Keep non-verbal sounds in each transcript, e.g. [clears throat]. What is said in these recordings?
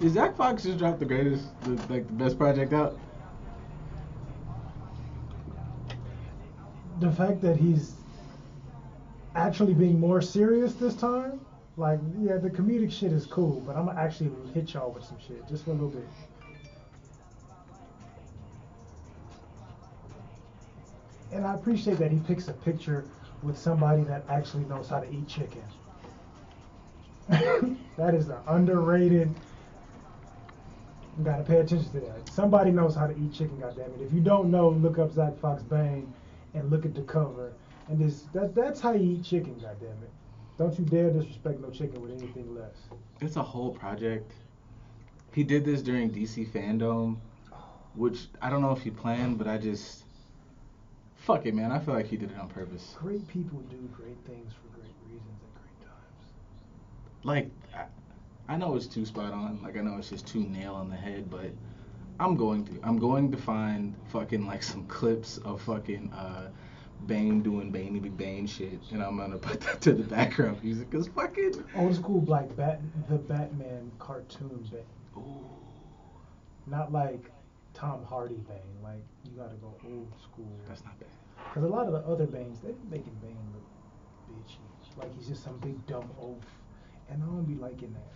Did Zach Fox just drop the greatest, the, like the best project out? The fact that he's actually being more serious this time, like yeah, the comedic shit is cool, but I'm gonna actually hit y'all with some shit just for a little bit. And I appreciate that he picks a picture with somebody that actually knows how to eat chicken. [laughs] that is an underrated. You gotta pay attention to that. Somebody knows how to eat chicken, goddammit. If you don't know, look up Zach Fox Bane and look at the cover. And this that that's how you eat chicken, goddammit. Don't you dare disrespect no chicken with anything less. It's a whole project. He did this during DC Fandom, which I don't know if he planned, but I just fuck it, man. I feel like he did it on purpose. Great people do great things for great reasons at great times. Like, I, know it's too spot on. Like, I know it's just too nail on the head, but I'm going to. I'm going to find fucking like some clips of fucking uh, Bane doing Bane Big Bane shit, and I'm gonna put that to the background music, cause fucking. Old school like Bat the Batman cartoon Bane. Ooh. Not like Tom Hardy Bane. Like you gotta go old school. That's not bad. Because a lot of the other Banes, they're making Bane look bitchy. Like he's just some big dumb oaf. And I don't be liking that.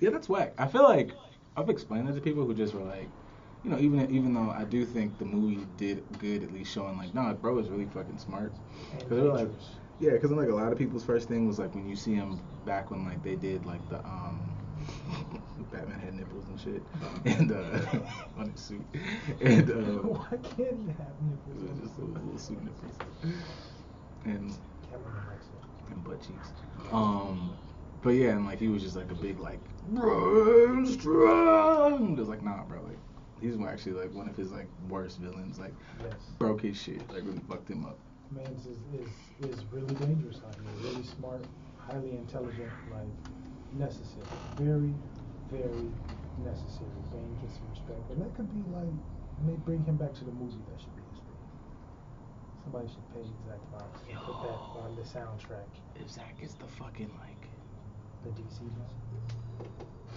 Yeah, that's whack. I feel like I've explained that to people who just were like, you know, even even though I do think the movie did good, at least showing like, nah, bro is really fucking smart. Cause they're like, yeah, because like a lot of people's first thing was like when you see him back when like they did like the um. [laughs] Batman had nipples and shit, [laughs] and uh, [laughs] on his suit, and uh, Why can't he have nipples? it was just the little, suit nipples, and and butt cheeks. Um, but yeah, and like he was just like a big like Brain strong. It was like nah, bro. Like he's actually like one of his like worst villains. Like Yes. broke his shit. Like really fucked him up. Mans is, is, is really dangerous out here. Really smart, highly intelligent, like necessary. Very, very necessary. Bane gets some respect. And that could be like, when they bring him back to the movie, that should be his thing. Somebody should pay Zach Fox and put that on the soundtrack. If Zach gets the fucking like, The DC one.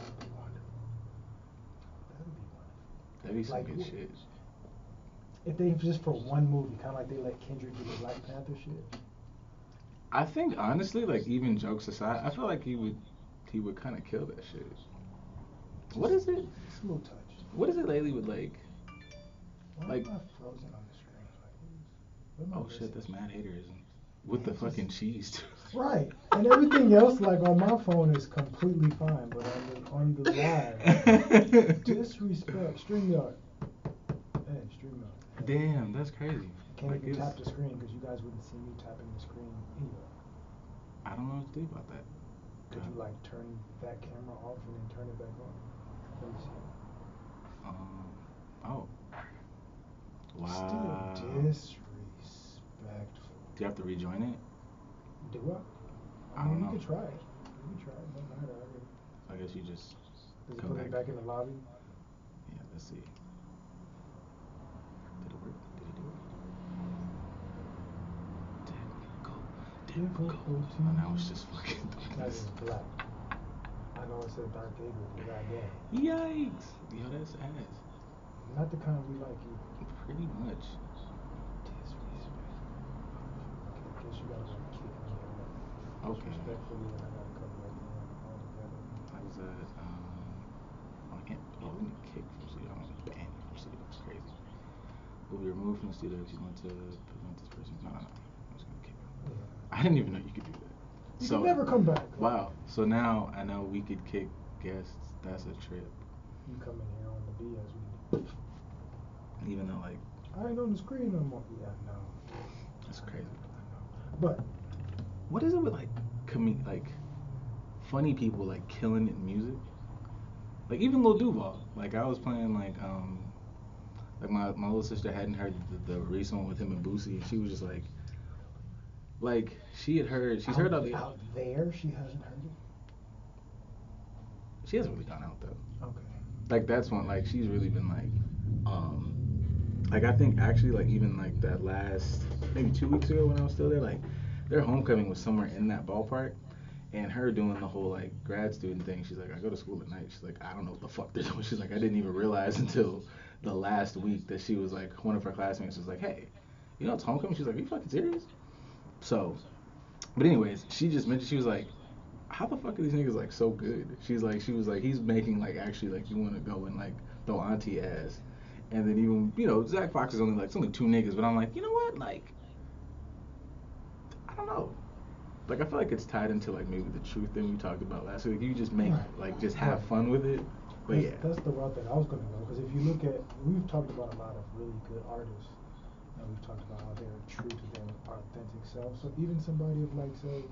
That'd be wonderful. That'd be wonderful. that'd be some Like, good shit. If they just for one movie, kind of like they let Kendrick do the Black Panther shit. I think honestly, like even jokes aside, I feel like he would, he would kind of kill that shit. What is it? A little touch. What is it lately with like? Why Like- am I frozen on the screen? Like, what am I Oh shit, that's mad haterism. With the fucking cheese too. Right, and everything else, like on my phone, is completely fine, but on the on the [laughs] live, disrespect. Streamyard. Hey, Streamyard. Damn, that's crazy. Can't Like, even tap the screen because you guys wouldn't see me tapping the screen either. I don't know what to do about that. Could you like turn that camera off and then turn it back on? Let me see. Um. Oh. Wow. Still disrespectful. Do you have to rejoin it? Do I? I mean, don't know. You could try it. You could try it. Don't matter. I mean, I guess you just Does it come put back. me back in the lobby? Yeah, let's see. Did it work? Did it do it? Difficult. Difficult. Oh, now it's just fucking [laughs] That darkness. black. I know it said Dark Ages, but goddamn. Yikes! Yo, that's ass. Not the kind we like either. Pretty much. Guess you gotta like kick me out. Okay. Disrespectfully, and I gotta come back in all together. How does that? Um, I can't. Oh, let me kick from studio. I want to ban you from studio. It's crazy. Will be removed from the studio if you want to prevent this person. No, no, no. I'm just gonna kick. him. Yeah. I didn't even know you could do that. You so can never come back. Wow. So now I know we could kick guests. That's a trip. You come in here on the BS. We, do. Even though like I ain't on the screen no more. Yeah, no. that's crazy. I know. But What is it with like com- like funny people like killing it in music? Like even Lil Duval. Like I was playing like um like my my little sister hadn't heard the, the recent one with him and Boosie and she was just like like she had heard she's heard out, all the out there, she hasn't heard it. she hasn't really gone out though. Okay. Like that's one like she's really been like um like I think actually like even like that last maybe two weeks ago when I was still there like their homecoming was somewhere in that ballpark and her doing the whole like grad student thing. She's like, I go to school at night. She's like, I don't know what the fuck they're doing. [laughs] She's like, I didn't even realize until the last week that she was like, one of her classmates was like, hey, you know it's homecoming. She's like, are you fucking serious? So, but anyways, she just mentioned she was like, how the fuck are these niggas like so good? She's like, she was like, he's making like actually like you want to go and like throw auntie ass. And then even you know Zach Fox is only like it's only two niggas, but I'm like you know what like don't know like I feel like it's tied into like maybe the truth thing we talked about last week. You just make Right. like just have Right. fun with it. But That's, yeah, that's the route that I was going to go because if you look at, we've talked about a lot of really good artists, and we've talked about how they're true to their authentic self. So even somebody of like say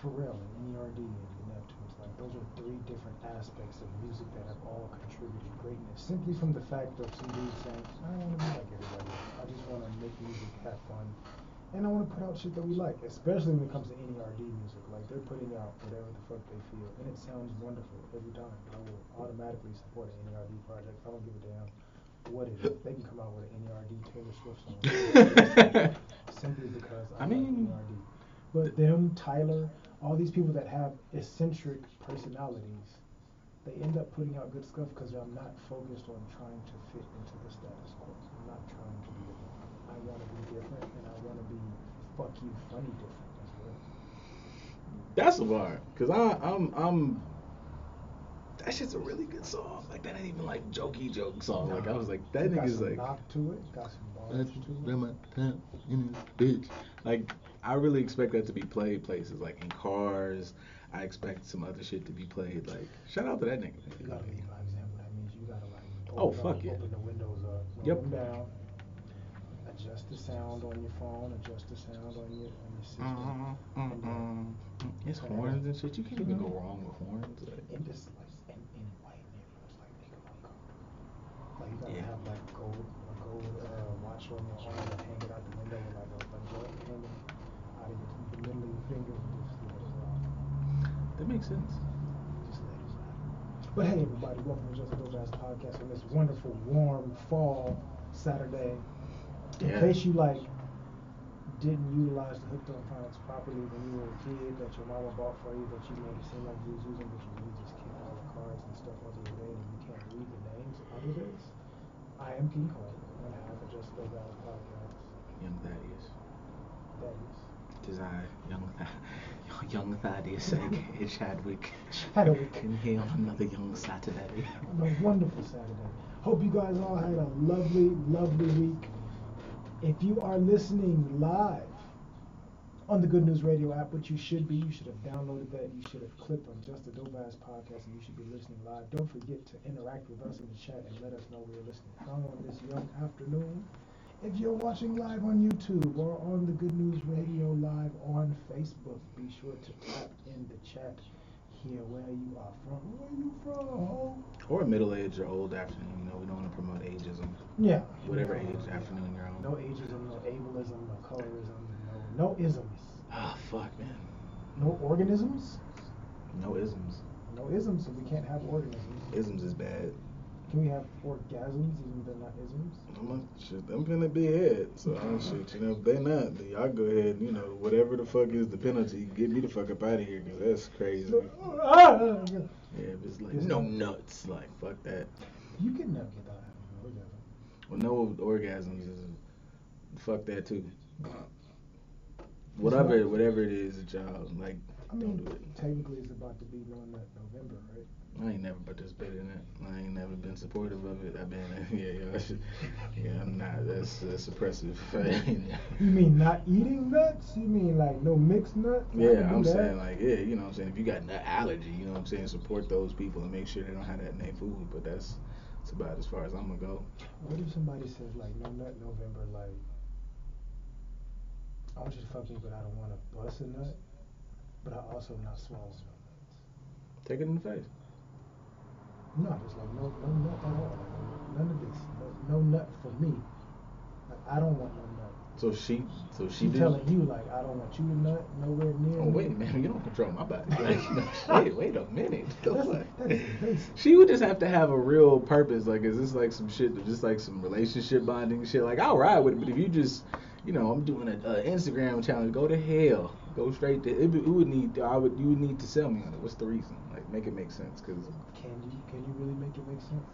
Pharrell and NERD and the Neptunes, like those are three different aspects of music that have all contributed greatness simply from the fact of some dudes saying, I don't want to be like everybody else. I just want to make music, have fun, and I want to put out shit that we like, especially when it comes to NERD music. Like they're putting out whatever the fuck they feel, and it sounds wonderful every time. I will automatically support an NERD project. I don't give a damn what it is. They can come out with an NERD Taylor Swift song [laughs] simply because I, I mean- like NERD. But them, Tyler, all these people that have eccentric personalities, they end up putting out good stuff because I'm not focused on trying to fit into the status quo. I'm not trying to be. I want to be different, and I want to be fuck you funny different as well. that's a bar. Cause I I'm I'm that shit's a really good song. Like that ain't even like jokey joke song. Like I was like that got nigga's like. knock to it, got some bars That's to it. my time in this bitch. Like, I really expect that to be played places, like in cars. I expect some other shit to be played. Like, shout out to that nigga. You gotta lead by example. That means you gotta like Oh, fuck up, yeah. open the windows up, Yep. down, adjust the sound on your phone, adjust the sound on your on your system. Uh, and, uh, uh, It's horns and shit. You can't even go wrong with horns. Like, in this like in, in white neighborhoods like make them uncomfortable. Like you gotta Yeah. have like gold a gold uh, watch on your arm and hang it out the window with like a, a joint hanging out of your, the middle of your finger and just let it rock. that makes sense. Just let it rock. But hey everybody, welcome to Just Dope Podcast on this wonderful warm fall Saturday. In Yeah. case you like didn't utilize the hooked on phonics properly when you were a kid that your mama bought for you that you made it seem like you was using but you really just kept all the cards and stuff under your bed and you can't read the names under this. I am King Cole, one half of Just Dope Ass Podcast. Young Thaddeus. That is Desire, young, Th- [laughs] young Thaddeus, aka [laughs] Chadwick. Chadwick. And here on another young Saturday. on a wonderful Saturday. Hope you guys all had a lovely, lovely week. If you are listening live on the Good News Radio app, which you should be, you should have downloaded that. You should have clicked on Just a Dope Podcast, and you should be listening live. Don't forget to interact with us in the chat and let us know we're listening on this young afternoon. If you're watching live on YouTube or on the Good News Radio live on Facebook, be sure to tap in the chat here where you are from. Where you from? Or middle age or old afternoon. You know, we don't want to promote ageism. Yeah. Whatever age afternoon you're on. No ageism, no ableism, no colorism, no no isms. Ah, fuck, man. No organisms? No isms. No isms, so we can't have organisms. Isms is bad. Can we have orgasms even though they're not isms? I'm not, shit, I'm gonna be ahead. So I shit, you know, if they not, then y'all go ahead, you know, whatever the fuck is the penalty, get me the fuck up out of here, cause that's crazy. Ah! [laughs] Yeah, if it's like no nuts, like fuck that. You can never get that having an orgasm. Well, no orgasms is fuck that too. Whatever, whatever it is that y'all like, I mean, don't do it. technically it's about to be no nut November, right? I ain't never participated in it. I ain't never been supportive of it. I've been, [laughs] yeah, yeah, [laughs] yeah, I'm not. That's that's oppressive. [laughs] You mean not eating nuts? You mean like no mixed nuts? Yeah, I'm that. saying like, yeah, you know what I'm saying. If you got nut allergy, you know what I'm saying, support those people and make sure they don't have that in their food. But that's that's about as far as I'm gonna go. What if somebody says like no nut November, like I want you to fuck me, but I don't want to bust a nut, but I also not swallow no nuts. Take it in the face. No, just like no no nut at all. None of this. No, no nut for me. Like I don't want no nut. So she, so she She did. telling you like I don't want you to nut nowhere near. Oh me. wait, man, you don't control my body. [laughs] Like, wait, wait a minute. That's- Like, that's basic. she would just have to have a real purpose. Like, is this like some shit, just like some relationship bonding shit? Like, I'll ride with it, but if you just, you know, I'm doing an uh, Instagram challenge, go to hell. Go straight to it. It would need. I would. You would need to sell me on it. What's the reason? Like, make it make sense. Cause Can you can you really make it make sense?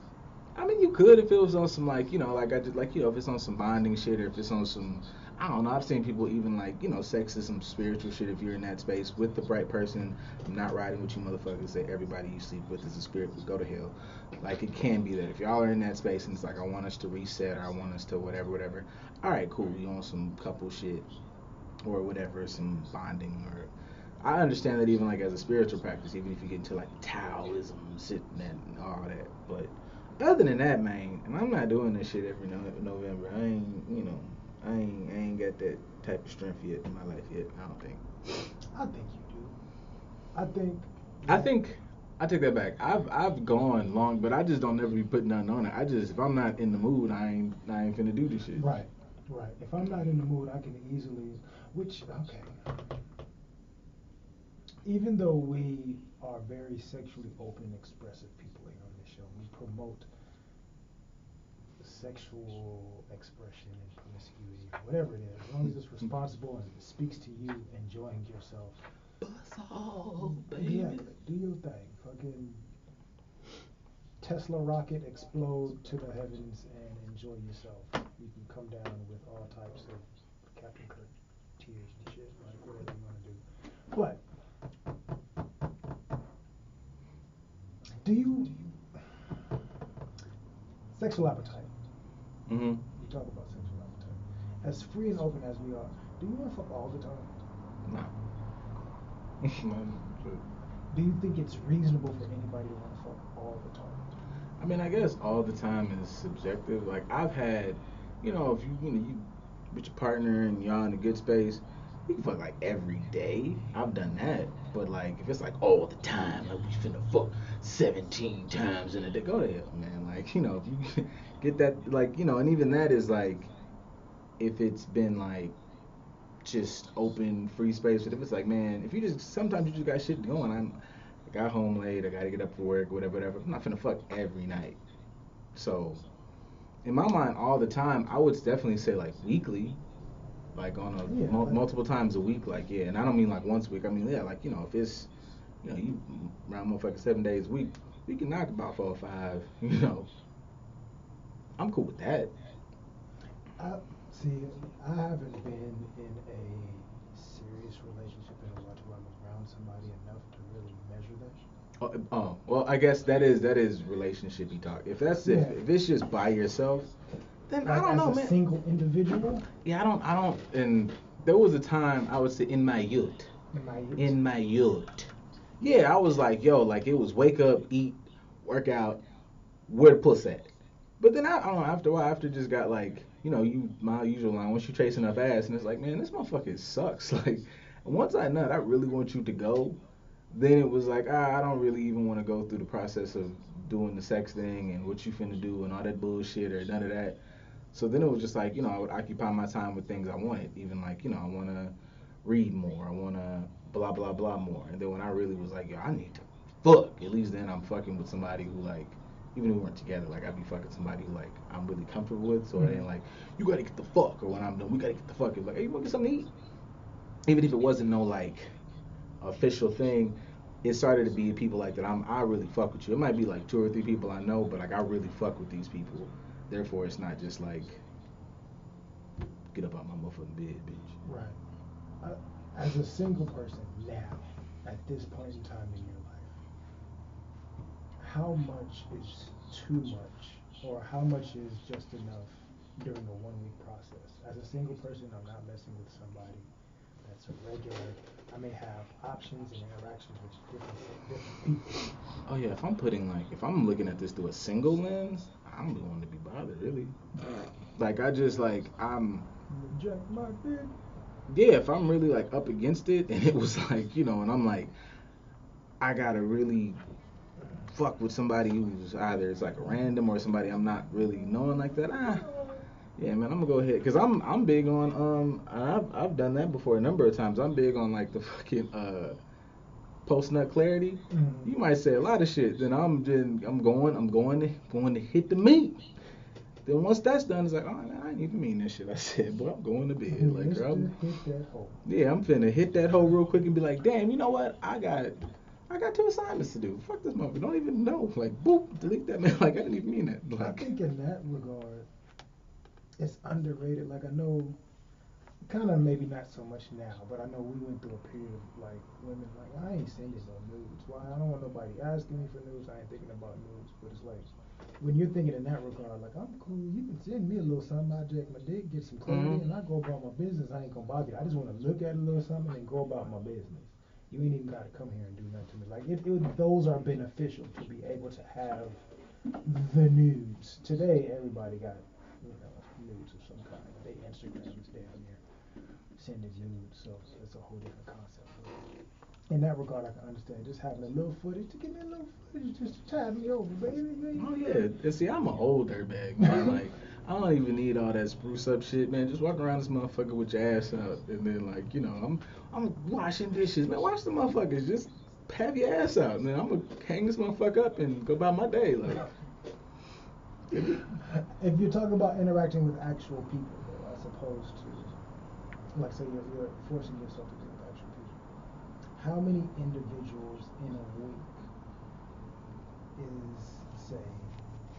I mean, you could if it was on some like you know, like I just like you know, if it's on some bonding shit or if it's on some. I don't know. I've seen people even like you know, sex is some spiritual shit. If you're in that space with the right person, I'm not riding with you motherfuckers. that everybody you sleep with is a spirit. Go to hell. Like it can be that if y'all are in that space and it's like I want us to reset or I want us to whatever, whatever. All right, cool. You on some couple shit or whatever, some bonding or. I understand that even like as a spiritual practice, even if you get into like Taoism, sitting and all that, but other than that, man, and I'm not doing this shit every no- November. I ain't, you know, I ain't, I ain't got that type of strength yet in my life yet. I don't think. I think you do. I think. I think I take that back. I've I've gone long, but I just don't never be putting nothing on it. I just if I'm not in the mood, I ain't I ain't finna do this shit. Right, right. If I'm not in the mood, I can easily. Which okay. Even though we are very sexually open, and expressive people here on this show, we promote sexual expression and promiscuity, whatever it is, as long as it's responsible and speaks to you enjoying yourself. Oh, Yeah, do your thing. Fucking Tesla rocket explode to the heavens and enjoy yourself. You can come down with all types of Captain Kirk tears and shit, like whatever you want to do. But do you sexual appetite? Mhm. We talk about sexual appetite. As free and open as we are, do you want to fuck all the time? Nah. [laughs] Do you think it's reasonable for anybody to want to fuck all the time? I mean, I guess all the time is subjective. Like I've had, you know, if you you know you with your partner and y'all in a good space, you can fuck like every day. I've done that, but like if it's like all the time, like we finna fuck seventeen times in a day, go to hell, man. Like you know, if you [laughs] get that, like you know, and even that is like if it's been like just open free space. But if it's like, man, if you just sometimes you just got shit going. I'm I got home late. I got to get up for work, whatever, whatever. I'm not finna fuck every night. So, in my mind, all the time, I would definitely say like weekly, like on a Yeah, mul- like- multiple times a week. Like yeah, and I don't mean like once a week. I mean yeah, like you know if it's you know you around motherfucking seven days a week, we can knock about four or five. [laughs] You know, I'm cool with that. I see. I haven't been in a serious relationship in a while to where I'm around somebody enough to really measure that. Oh, oh, well, I guess that is that is relationshipy talk. If that's if, if it's just by yourself, then I don't as know, a man. single individual. Yeah, I don't, I don't, and there was a time I would say in my youth, Am I in my youth, yeah, I was like, yo, like it was wake up, eat, work out, where the puss at. But then I, I don't know, after a while, after just got like, you know, you my usual line, once you chasing up ass, and it's like, man, this motherfucker sucks. [laughs] Like, once I nut, I really want you to go. Then it was like, ah, I don't really even want to go through the process of doing the sex thing and what you finna do and all that bullshit or none of that. So then it was just like, you know, I would occupy my time with things I wanted. Even like, you know, I want to read more. I want to blah, blah, blah more. And then when I really was like, yo, I need to fuck, at least then I'm fucking with somebody who, like, even if we weren't together, like, I'd be fucking somebody who, like, I'm really comfortable with. So it mm-hmm. ain't like, you got to get the fuck. Or when I'm done, we got to get the fuck. It's like, hey, you want to get something to eat? Even if it wasn't no, like, official thing, it started to be people like that. I'm I really fuck with you. It might be like two or three people I know, but like I really fuck with these people. Therefore, it's not just like get up out my motherfucking bed, bitch. Right. Uh, as a single person now, at this point in time in your life, how much is too much, or how much is just enough during a one-week process? As a single person, I'm not messing with somebody that's a regular. I may have options and interactions with different different people. Oh yeah, if I'm putting like if I'm looking at this through a single lens, I'm the one to be bothered, really. Like I just like I'm Jack my dick. yeah, if I'm really like up against it [laughs] and it was like, you know, and I'm like I gotta really fuck with somebody who's either it's like a random or somebody I'm not really knowing like that, ah yeah man, I'm gonna go ahead because I'm I'm big on um I've I've done that before a number of times. I'm big on like the fucking uh post nut clarity. Mhm. You might say a lot of shit, then I'm just I'm going I'm going to going to hit the meat. Then once that's done, it's like, oh man, I didn't even mean this shit. I [laughs] said, boy, I'm going to bed. Like, girl, I'm- that yeah, I'm finna hit that hole real quick and be like, damn, you know what? I got, I got two assignments to do. Fuck this motherfucker. Don't even know. Like, boop, delete that man. [laughs] Like, I didn't even mean that. Like, I think in that regard, it's underrated. Like I know, kind of maybe not so much now, but I know we went through a period of like women like I ain't sending no nudes. Why? I don't want nobody asking me for nudes. I ain't thinking about nudes. But it's like when you're thinking in that regard, like I'm cool. You can send me a little something. I jack my dick, get some clarity, Mhm. and I go about my business. I ain't gonna bother you. I just want to look at a little something and go about my business. You ain't even gotta come here and do nothing to me. Like it, it those are beneficial to be able to have the nudes. Today, everybody got, you know, nudes of some kind. They Instagram is damn near sending nudes, so it's a whole different concept. In that regard, I can understand just having a little footage to give me a little footage just to tide me over, baby. baby. oh yeah. See, I'm an old dirtbag, man. [laughs] Like, I don't even need all that spruce up shit, man. Just walk around this motherfucker with your ass out, and then like, you know, I'm, I'm washing dishes, man. Watch the motherfuckers. Just have your ass out, man. I'm gonna hang this motherfucker up and go about my day, like. If you're talking about interacting with actual people, opposed to, like, say you're, you're forcing yourself to with actual people, how many individuals in a week is, say,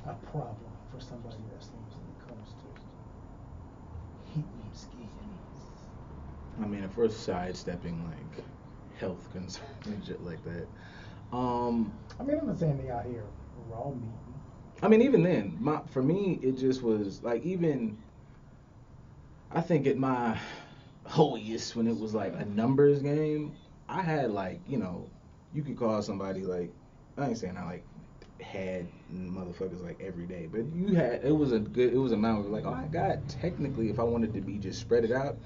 a problem for somebody that seems when it comes to hitting skis? I mean, if we're sidestepping like health concerns and shit like that, um, I mean, I'm not saying they out here raw meat. I mean, even then, my for me, it just was like even. I think at my holiest when it was like a numbers game, I had like you know, you could call somebody like I ain't saying I like had motherfuckers like every day, but you had it was a good it was a amount like oh I got technically if I wanted to be just spread it out,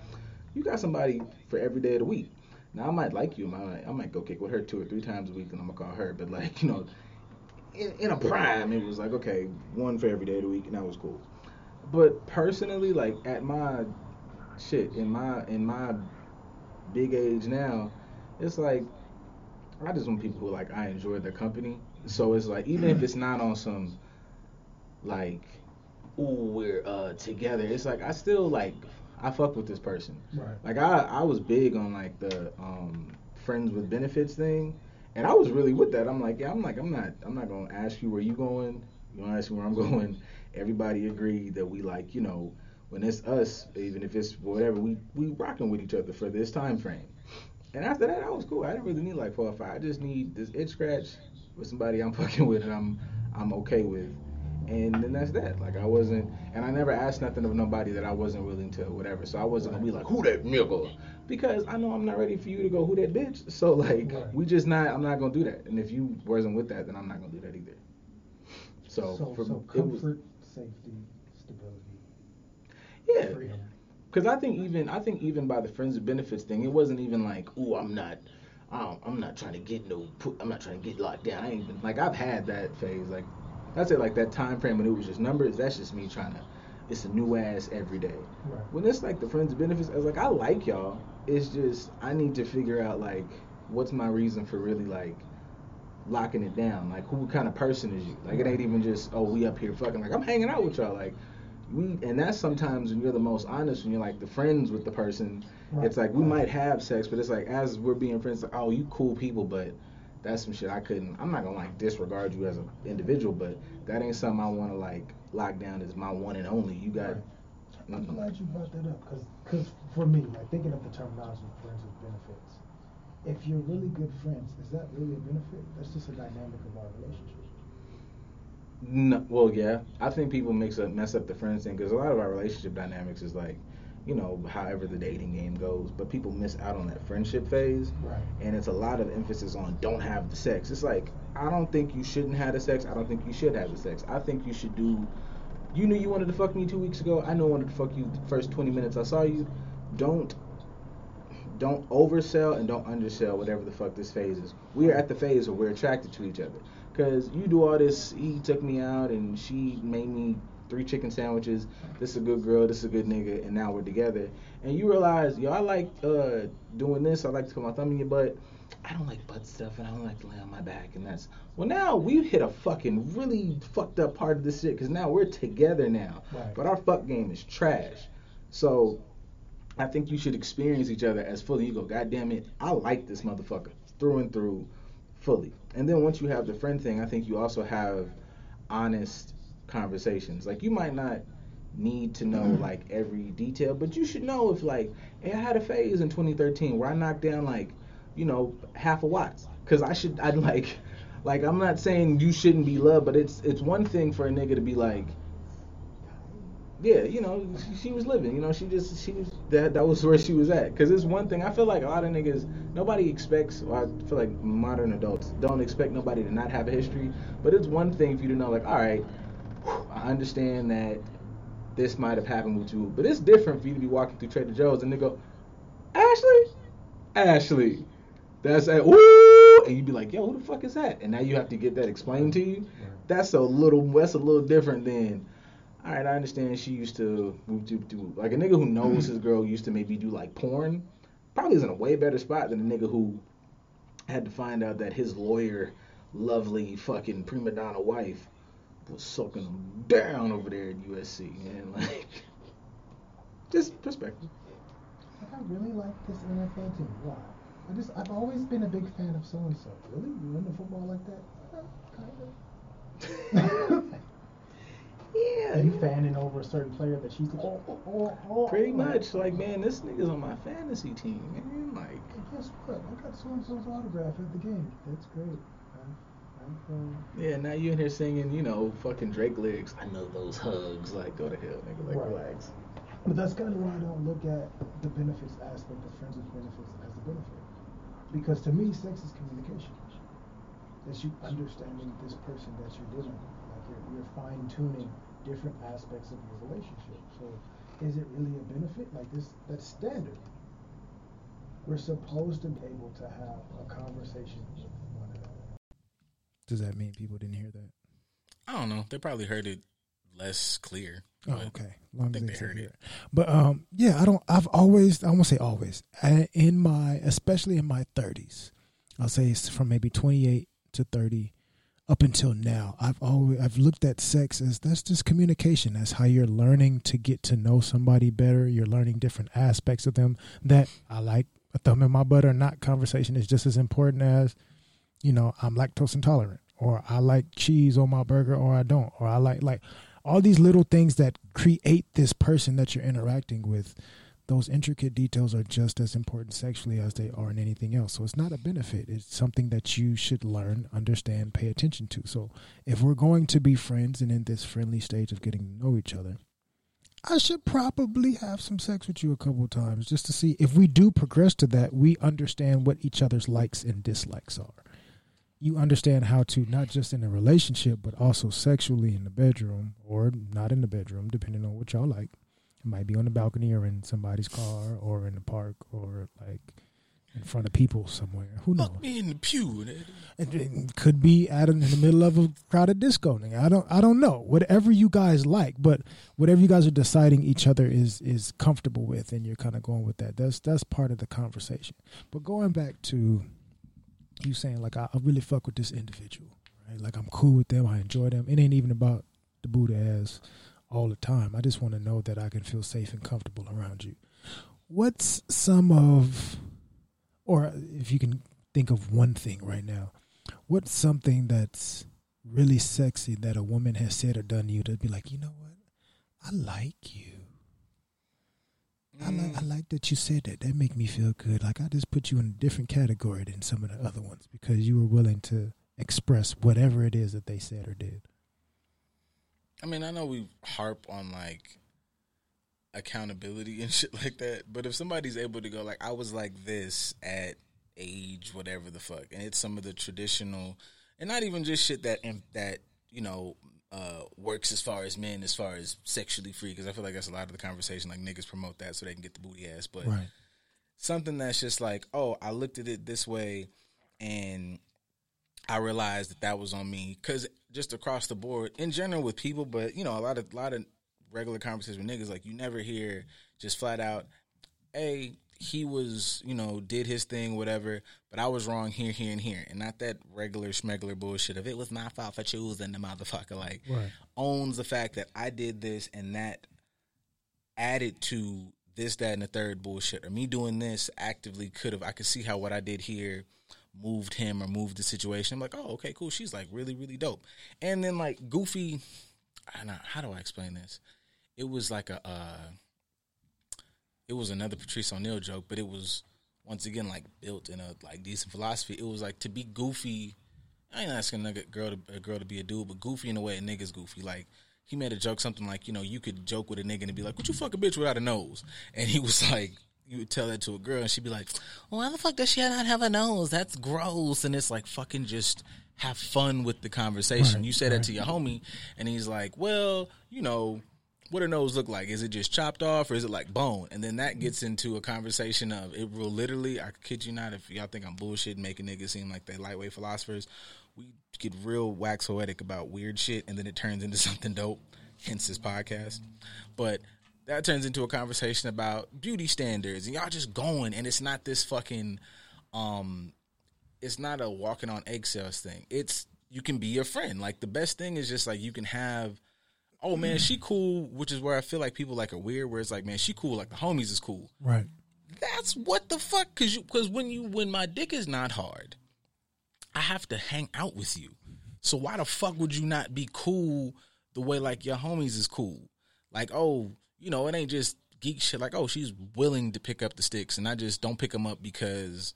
you got somebody for every day of the week. Now I might like you, I might I might go kick with her two or three times a week, and I'm gonna call her. But like [laughs] you know, in, in a prime, it was like okay, one for every day of the week, and that was cool. But personally, like at my shit in my in my big age now, it's like I just want people who like I enjoy their company. So it's like even if it's not on some like ooh we're uh together, it's like I still like I fuck with this person. Right. Like I I was big on like the um friends with benefits thing. And I was really with that. I'm like, yeah, I'm like, I'm not, I'm not gonna ask you where you going. You don't ask me where I'm [laughs] going. Everybody agreed that we like, you know, when it's us, even if it's whatever, we we rocking with each other for this time frame. And after that, I was cool. I didn't really need like four or five. I just need this itch scratch with somebody I'm [laughs] fucking with and I'm I'm okay with. And then that's that. Like I wasn't, and I never asked nothing of nobody that I wasn't willing to whatever. So I wasn't gonna be like, who that nigga? Because I know I'm not ready for you to go, who that bitch? So [laughs] like, we just not. I'm not gonna do that. And if you wasn't with that, then I'm not gonna do that either. So, so, for, so comfort, safety, stability, yeah. freedom. Because I think even I think even by the friends with benefits thing, it wasn't even like, oh, I'm not, I don't, I'm not trying to get no, put, I'm not trying to get locked down. I ain't even like I've had that phase. Like that's it. Like that time frame when it was just numbers. That's just me trying to. It's a new ass every day. Right. When it's like the friends with benefits, I was like, I like y'all. It's just I need to figure out like what's my reason for really like locking it down. Like who kind of person is you? Like it ain't even just oh we up here fucking. Like I'm hanging out with y'all. Like we and that's sometimes when you're the most honest when you're like the friends with the person. Right. It's like we might have sex, but it's like as we're being friends, like oh you cool people, but that's some shit I couldn't. I'm not gonna like disregard you as an individual, but that ain't something I want to like lock down as my one and only. You got. Right. I'm glad you brought that up because cause for me, like thinking of the terminology with benefits, if you're really good friends, is that really a benefit? That's just a dynamic of our relationship. No, well, yeah. I think people mix up, mess up the friends thing because a lot of our relationship dynamics is like, you know, however the dating game goes. But people miss out on that friendship phase, Right. and it's a lot of emphasis on don't have the sex. It's like I don't think you shouldn't have the sex. I don't think you should have the sex. I think you should do. You knew you wanted to fuck me two weeks ago. I know I wanted to fuck you the first 20 minutes I saw you. Don't don't oversell and don't undersell whatever the fuck this phase is. We are at the phase where we're attracted to each other. Cause you do all this, he took me out and she made me three chicken sandwiches. This is a good girl. This is a good nigga, and now we're together. And you realize, yo, I like uh, doing this. I like to put my thumb in your butt. I don't like butt stuff, and I don't like to lay on my back, and that's well. Now we hit a fucking really fucked up part of this shit because now we're together now, Right. but our fuck game is trash. So I think you should experience each other as fully. You go, God damn it, I like this motherfucker through and through, fully. And then once you have the friend thing, I think you also have honest conversations. Like you might not need to know mm-hmm. like every detail, but you should know if like, hey, I had a phase in 2013 where I knocked down like, you know, half a watts. Cause I should, I'd [laughs] like, like I'm not saying you shouldn't be loved, but it's it's one thing for a nigga to be like, yeah, you know, she, she was living. You know, she just she was that that was where she was at. Cause it's one thing I feel like a lot of niggas nobody expects. Or I feel like modern adults don't expect nobody to not have a history. But it's one thing for you to know, like, all right, whew, I understand that this might have happened with you, but it's different for you to be walking through Trader Joe's and they go, Ashley, Ashley, that's a ooh, and you'd be like, yo, who the fuck is that? And now you have to get that explained to you. That's a little that's a little different than all right, I understand she used to do, do like a nigga who knows his girl used to maybe do like porn. Probably is in a way better spot than a nigga who had to find out that his lawyer, lovely fucking prima donna wife, was soaking him down over there at USC. And [laughs] like, just perspective. Like, I really like this NFL team. Why? I just I've always been a big fan of so and so. Really? You into football like that? Uh, kind of. [laughs] [laughs] Yeah, Are you fanning over a certain player that she's like, oh, oh, oh, oh. pretty much. Like, man, this nigga's on my fantasy team, man. Like, And guess what? I got so and so's autograph at the game. That's great. Yeah, now you in here singing, you know, fucking Drake lyrics. I know those hugs. Like, go to hell, nigga. Like, Right. relax. But that's kind of why I don't look at the benefits aspect of friends with benefits as a benefit. Because to me, sex is communication. That's you understanding this person that you're dealing with. Like you're, you're fine tuning different aspects of your relationship. So is it really a benefit? Like this, that's standard. We're supposed to be able to have a conversation with one another. Does that mean people didn't hear that? I don't know. They probably heard it less clear. Oh, okay. Long think as they heard hear it. But um, yeah, I don't. I've always. I won't say always. I, in my, especially in my thirties, I'll say it's from maybe twenty eight to thirty, up until now. I've always. I've looked at sex as that's just communication. That's how you're learning to get to know somebody better. You're learning different aspects of them. That I like a thumb in my butt or not. Conversation is just as important as, you know, I'm lactose intolerant, or I like cheese on my burger, or I don't, or I like like all these little things that create this person that you're interacting with those intricate details are just as important sexually as they are in anything else. So it's not a benefit. It's something that you should learn understand pay attention to. So if we're going to be friends and in this friendly stage of getting to know each other i should probably have some sex with you a couple of times just to see. If we do progress to that we understand what each other's likes and dislikes are. You understand how to not just in a relationship but also sexually in the bedroom or not in the bedroom depending on what y'all like might be on the balcony or in somebody's car or in the park or like in front of people somewhere who knows fuck me in the pew. it, it could be at in the middle of a crowded disco. I don't I don't know. Whatever you guys like, but whatever you guys are deciding each other is is comfortable with and you're kind of going with that. That's that's part of the conversation. But going back to you saying like I, I really fuck with this individual, right? Like I'm cool with them, I enjoy them. It ain't even about the Buddha ass all the time. I just want to know that I can feel safe and comfortable around you. What's some of or if you can think of one thing right now, what's something that's really sexy that a woman has said or done to you to be like, you know what? I like you. I like I mm. like that you said that. That make me feel good. Like I just put you in a different category than some of the other ones because you were willing to express whatever it is that they said or did. I mean, I know we harp on like accountability and [laughs] shit like that, but if somebody's able to go like I was like this at age whatever the fuck, and it's some of the traditional, and not even just shit that that you know uh, works as far as men, as far as sexually free, because I feel like that's a lot of the conversation. Like niggas promote that so they can get the booty ass, but Right. something that's just like, oh, I looked at it this way, and I realized that that was on me because just across the board, in general with people, but you know, a lot of lot of regular conversations with niggas, like you never hear just flat out, hey, he was, you know, did his thing, whatever, but I was wrong here, here, and here. And not that regular schmegular bullshit of it was my fault for choosing the motherfucker. Like, Right. owns the fact that I did this and that added to this, that, and the third bullshit. Or me doing this actively could have, I could see how what I did here moved him or moved the situation. I'm like, oh, okay, cool. She's like really, really dope. And then like Goofy, know, how do I explain this? It was like a, uh, it was another Patrice O'Neal joke, but it was once again like built in a like decent philosophy. It was like to be goofy. I ain't asking a girl to a girl to be a dude, but goofy in the way a nigga's goofy. Like he made a joke, something like you know you could joke with a nigga and be like, "Would you fuck a bitch without a nose?" And he was like. You would tell that to a girl, and she'd be like, "Why the fuck does she not have a nose? That's gross." And it's like fucking just have fun with the conversation. Right, you say that to your homie, and he's like, "Well, you know, what a nose look like? Is it just chopped off or is it like bone? And then that gets into a conversation of it will literally, I kid you not, if y'all think I'm bullshit making niggas seem like they lightweight philosophers, we get real wax poetic about weird shit and then it turns into [laughs] something dope, hence this podcast. But that turns into a conversation about beauty standards and y'all just going and it's not this fucking um it's not a walking on eggshells thing. It's you can be your friend. Like the best thing is just like you can have oh man, she cool, which is where I feel like people like are weird. Where it's like, man, she cool, like the homies is cool. Right. That's what the fuck, cause you, cause when you, when my dick is not hard, I have to hang out with you. So why the fuck would you not be cool the way like your homies is cool? Like, oh, you know, it ain't just geek shit. Like, oh, she's willing to pick up the sticks, and I just don't pick them up because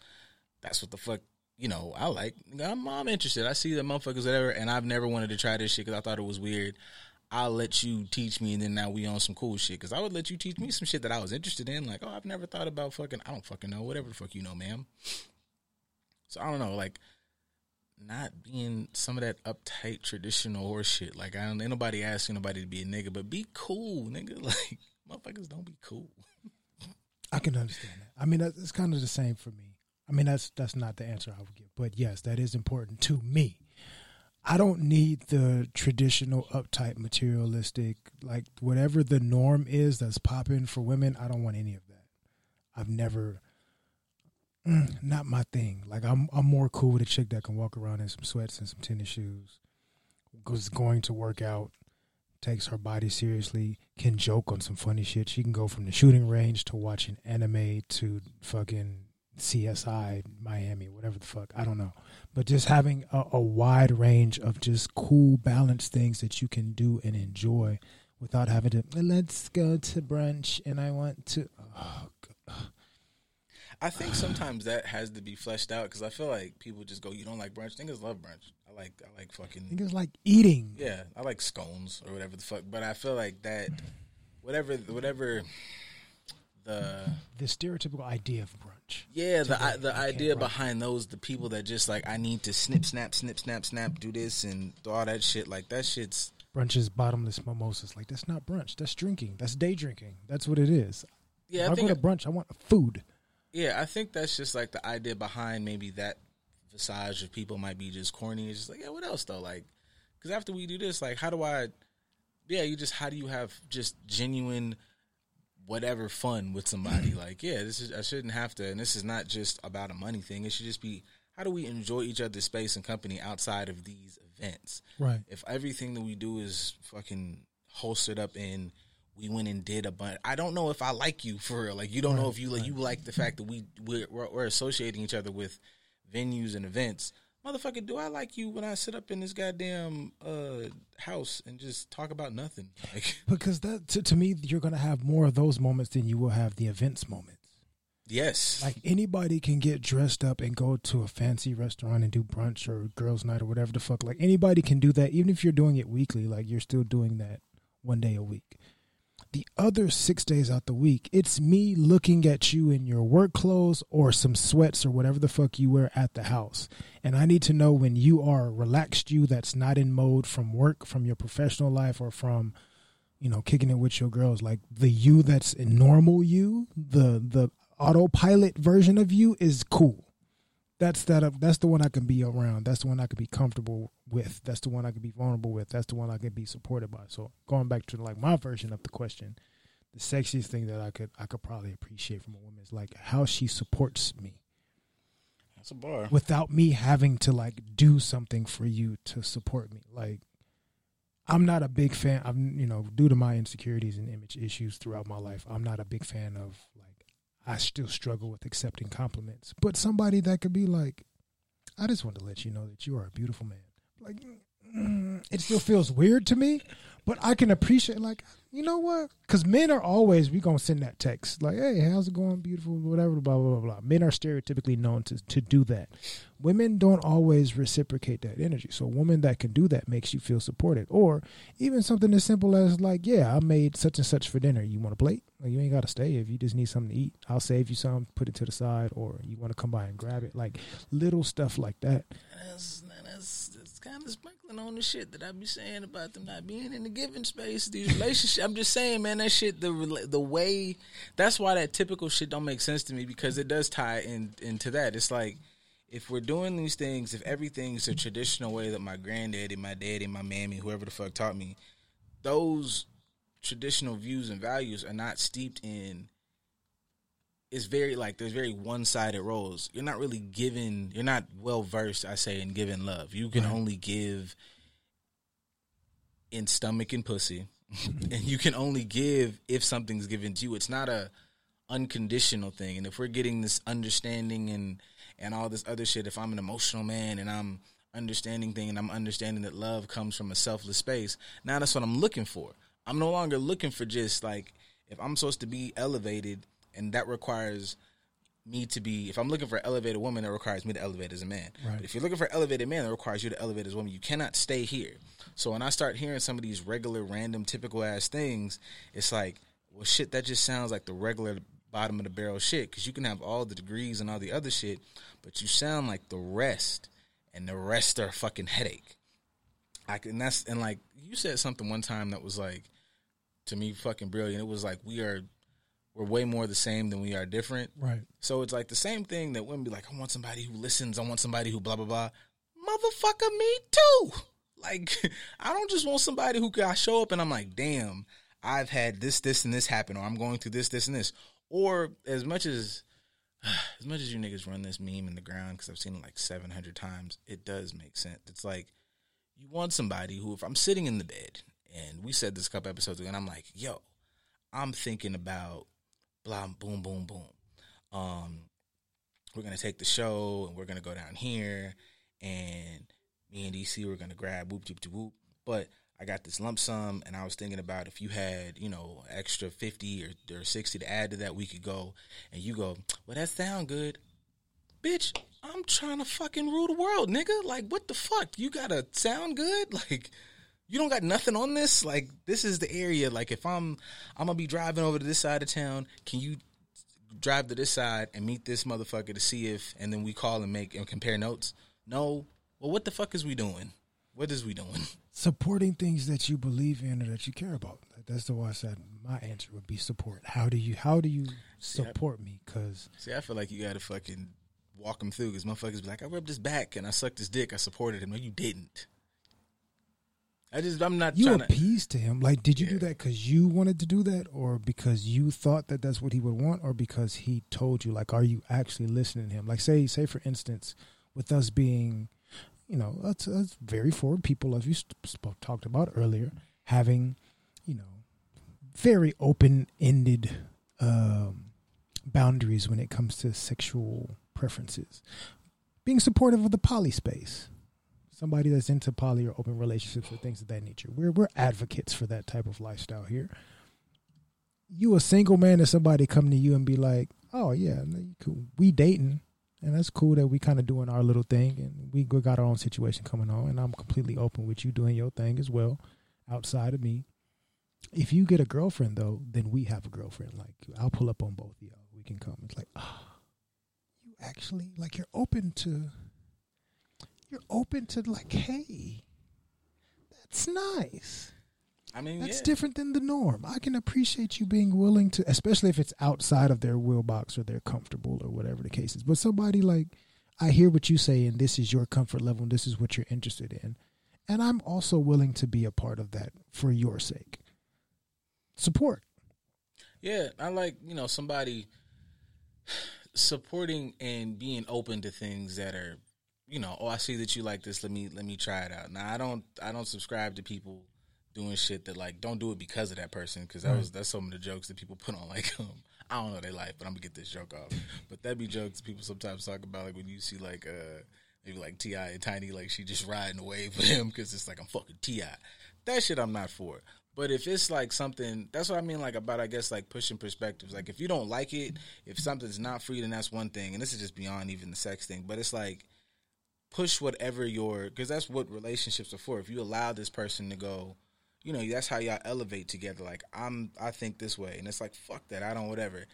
that's what the fuck. You know, I like. I'm, I'm interested. I see the motherfuckers, whatever, and I've never wanted to try this shit because I thought it was weird. I'll let you teach me, and then now we on some cool shit. Because I would let you teach me some shit that I was interested in. Like, oh, I've never thought about fucking. I don't fucking know. Whatever the fuck you know, ma'am. So I don't know, like not being some of that uptight traditional horse shit. Like I don't ain't nobody asking nobody to be a nigga, but be cool, nigga. [laughs] Like motherfuckers don't be cool. I can understand that. I mean, that's it's kind of the same for me. I mean, that's that's not the answer I would give, but yes, that is important to me. I don't need the traditional uptight materialistic like whatever the norm is that's popping for women. I don't want any of that. I've never mm, not my thing. Like I'm I'm more cool with a chick that can walk around in some sweats and some tennis shoes. Goes going to work out, takes her body seriously, can joke on some funny shit. She can go from the shooting range to watching anime to fucking CSI Miami, whatever the fuck. I don't know. But just having a, a wide range of just cool, balanced things that you can do and enjoy without having to, let's go to brunch and I want to. Oh. I think sometimes that has to be fleshed out because I feel like people just go, "You don't like brunch?" Niggas love brunch. I like I like fucking Niggas like eating. yeah. I like scones or whatever the fuck. But I feel like that whatever whatever the The stereotypical idea of brunch. Yeah, the I, the idea behind those, the people that just like I need to snip, snap, snip, snap, snap, do this and do all that shit. Like that shit's Brunch is bottomless mimosas. Like that's not brunch. That's drinking. That's day drinking. That's what it is. yeah. if I I think go to brunch, I want food. Yeah, I think that's just like the idea behind maybe that visage of people might be just corny. It's just like yeah, what else though? Like because after we do this, like how do I? Yeah, you just how do you have just genuine whatever fun with somebody? [clears throat] like yeah, this is I shouldn't have to, and this is not just about a money thing. It should just be how do we enjoy each other's space and company outside of these events? Right. if everything that we do is fucking hosted up in we went and did a bunch i don't know if i like you for real like you don't know if you like you like the fact that we we're, we're, we're associating each other with venues and events motherfucker do i like you when i sit up in this goddamn uh house and just talk about nothing like [laughs] Because that to, to me, you're gonna have more of those moments than you will have the events moments. yes Like anybody can get dressed up and go to a fancy restaurant and do brunch or girls' night or whatever the fuck. Like anybody can do that, even if you're doing it weekly. Like you're still doing that one day a week. The other six days out the week, it's me looking at you in your work clothes or some sweats or whatever the fuck you wear at the house. And I need to know when you are relaxed you that's not in mode from work, from your professional life, or from you know, kicking it with your girls, like the you that's normal you, the the autopilot version of you is cool. That's that. Uh, that's the one I can be around. That's the one I can be comfortable with. That's the one I can be vulnerable with. That's the one I can be supported by. So going back to like my version of the question, the sexiest thing that I could I could probably appreciate from a woman is like how she supports me That's a bar. without me having to like do something for you to support me. Like I'm not a big fan. I'm you know due to my insecurities and image issues throughout my life. I'm not a big fan of like I still struggle with accepting compliments. But somebody that could be like, I just want to let you know that you are a beautiful man. Like mm, it still feels weird to me, but I can appreciate like you know what? Because men are always we gonna send that text like, "Hey, how's it going? Beautiful, whatever." Blah blah blah blah. Men are stereotypically known to to do that. Women don't always reciprocate that energy. So a woman that can do that makes you feel supported, or even something as simple as like, "Yeah, I made such and such for dinner. You want a plate? Like, you ain't got to stay if you just need something to eat. I'll save you some, put it to the side, or you want to come by and grab it. Like little stuff like that. That's, that's kind of sprinkling on the shit that I be saying about them not being in the giving space. These relationships. I'm just saying, man, that shit. The the way. That's why that typical shit don't make sense to me because it does tie in into that. It's like if we're doing these things, if everything's a traditional way that my granddaddy, my daddy, my mammy, whoever the fuck taught me, those traditional views and values are not steeped in it's very like there's very one sided roles. You're not really given you're not well versed, I say, in giving love. You can Right. only give in stomach and pussy. [laughs] and you can only give if something's given to you. It's not a unconditional thing. And if we're getting this understanding and and all this other shit, if I'm an emotional man and I'm understanding thing and I'm understanding that love comes from a selfless space, now that's what I'm looking for. I'm no longer looking for just like if I'm supposed to be elevated and that requires me to be if I'm looking for an elevated woman, that requires me to elevate as a man. Right. But if you're looking for an elevated man, that requires you to elevate as a woman. You cannot stay here. So when I start hearing some of these regular, random, typical ass things, it's like, well, shit, that just sounds like the regular bottom of the barrel shit. Because you can have all the degrees and all the other shit, but you sound like the rest, and the rest are a fucking headache. I can, and that's and like you said something one time that was like to me fucking brilliant. It was like we are we're way more the same than we are different. Right. So it's like the same thing that women be like, I want somebody who listens, I want somebody who blah blah blah. Motherfucker, me too. [laughs] Like [laughs] I don't just want somebody who I show up and I'm like, damn, I've had this, this, and this happen, or I'm going through this, this, and this. Or as much as [sighs] as much as you niggas run this meme in the ground because I've seen it like seven hundred times, it does make sense. It's like you want somebody who, if I'm sitting in the bed and we said this a couple episodes ago, and I'm like, yo, I'm thinking about blah, boom, boom, boom. Um, we're gonna take the show and we're gonna go down here, and me and DC we're gonna grab whoop, whoop, whoop. But I got this lump sum, and I was thinking about if you had, you know, extra fifty or, or sixty to add to that, we could go. And you go, well, that sound good, bitch. I'm trying to fucking rule the world, nigga. Like, what the fuck? You gotta sound good, [laughs] like. You don't got nothing on this. Like this is the area. Like if I'm, I'm gonna be driving over to this side of town. Can you drive to this side and meet this motherfucker to see if, and then we call and make and compare notes. No, well, what the fuck is we doing? What is we doing? [laughs] Supporting things that you believe in or that you care about. That's the why I said my answer would be support. How do you how do you support me? Because See, I feel like you gotta fucking walk him through because motherfuckers be like, I rubbed his back and I sucked his dick. I supported him. No, you didn't. I just, I'm not you trying to. appeased to him. Like, did you do that because you wanted to do that, or because you thought that that's what he would want, or because he told you? Like, are you actually listening to him? Like, say, say for instance, with us being, you know, us, us very forward people, as you spoke, talked about earlier, having, you know, very open-ended um, boundaries when it comes to sexual preferences, being supportive of the poly space somebody that's into poly or open relationships or things of that nature. We're we're advocates for that type of lifestyle here. You a single man and somebody come to you and be like, "Oh yeah, we dating." And that's cool that we kind of doing our little thing and we got our own situation coming on and I'm completely open with you doing your thing as well outside of me. If you get a girlfriend though, then we have a girlfriend. Like I'll pull up on both of y'all. We can come. It's like, ah, you actually like you're open to you're open to like, hey, that's nice. I mean, That's yeah. different than the norm. I can appreciate you being willing to, especially if it's outside of their will box or they're comfortable or whatever the case is. But somebody like, I hear what you say, and this is your comfort level, and this is what you're interested in, and I'm also willing to be a part of that for your sake. Support. Yeah, I like you know somebody [sighs] supporting and being open to things that are, you know, oh I see that you like this. Let me let me try it out. Now I don't I don't subscribe to people doing shit that like don't do it because of that person because that was that's some of the jokes that people put on [laughs] like um I don't know their life but I'm gonna get this joke off. But that be jokes people sometimes talk about like when you see like uh maybe like T.I. and Tiny like she just riding the wave with him because it's like I'm fucking T.I. that shit I'm not for. But if it's like something that's what I mean like about I guess like pushing perspectives. Like if you don't like it if something's not for you then that's one thing. And this is just beyond even the sex thing. But it's like push whatever your because that's what relationships are for if you allow this person to go you know, that's how y'all elevate together. Like I'm, I think this way, and it's like fuck that, I don't whatever.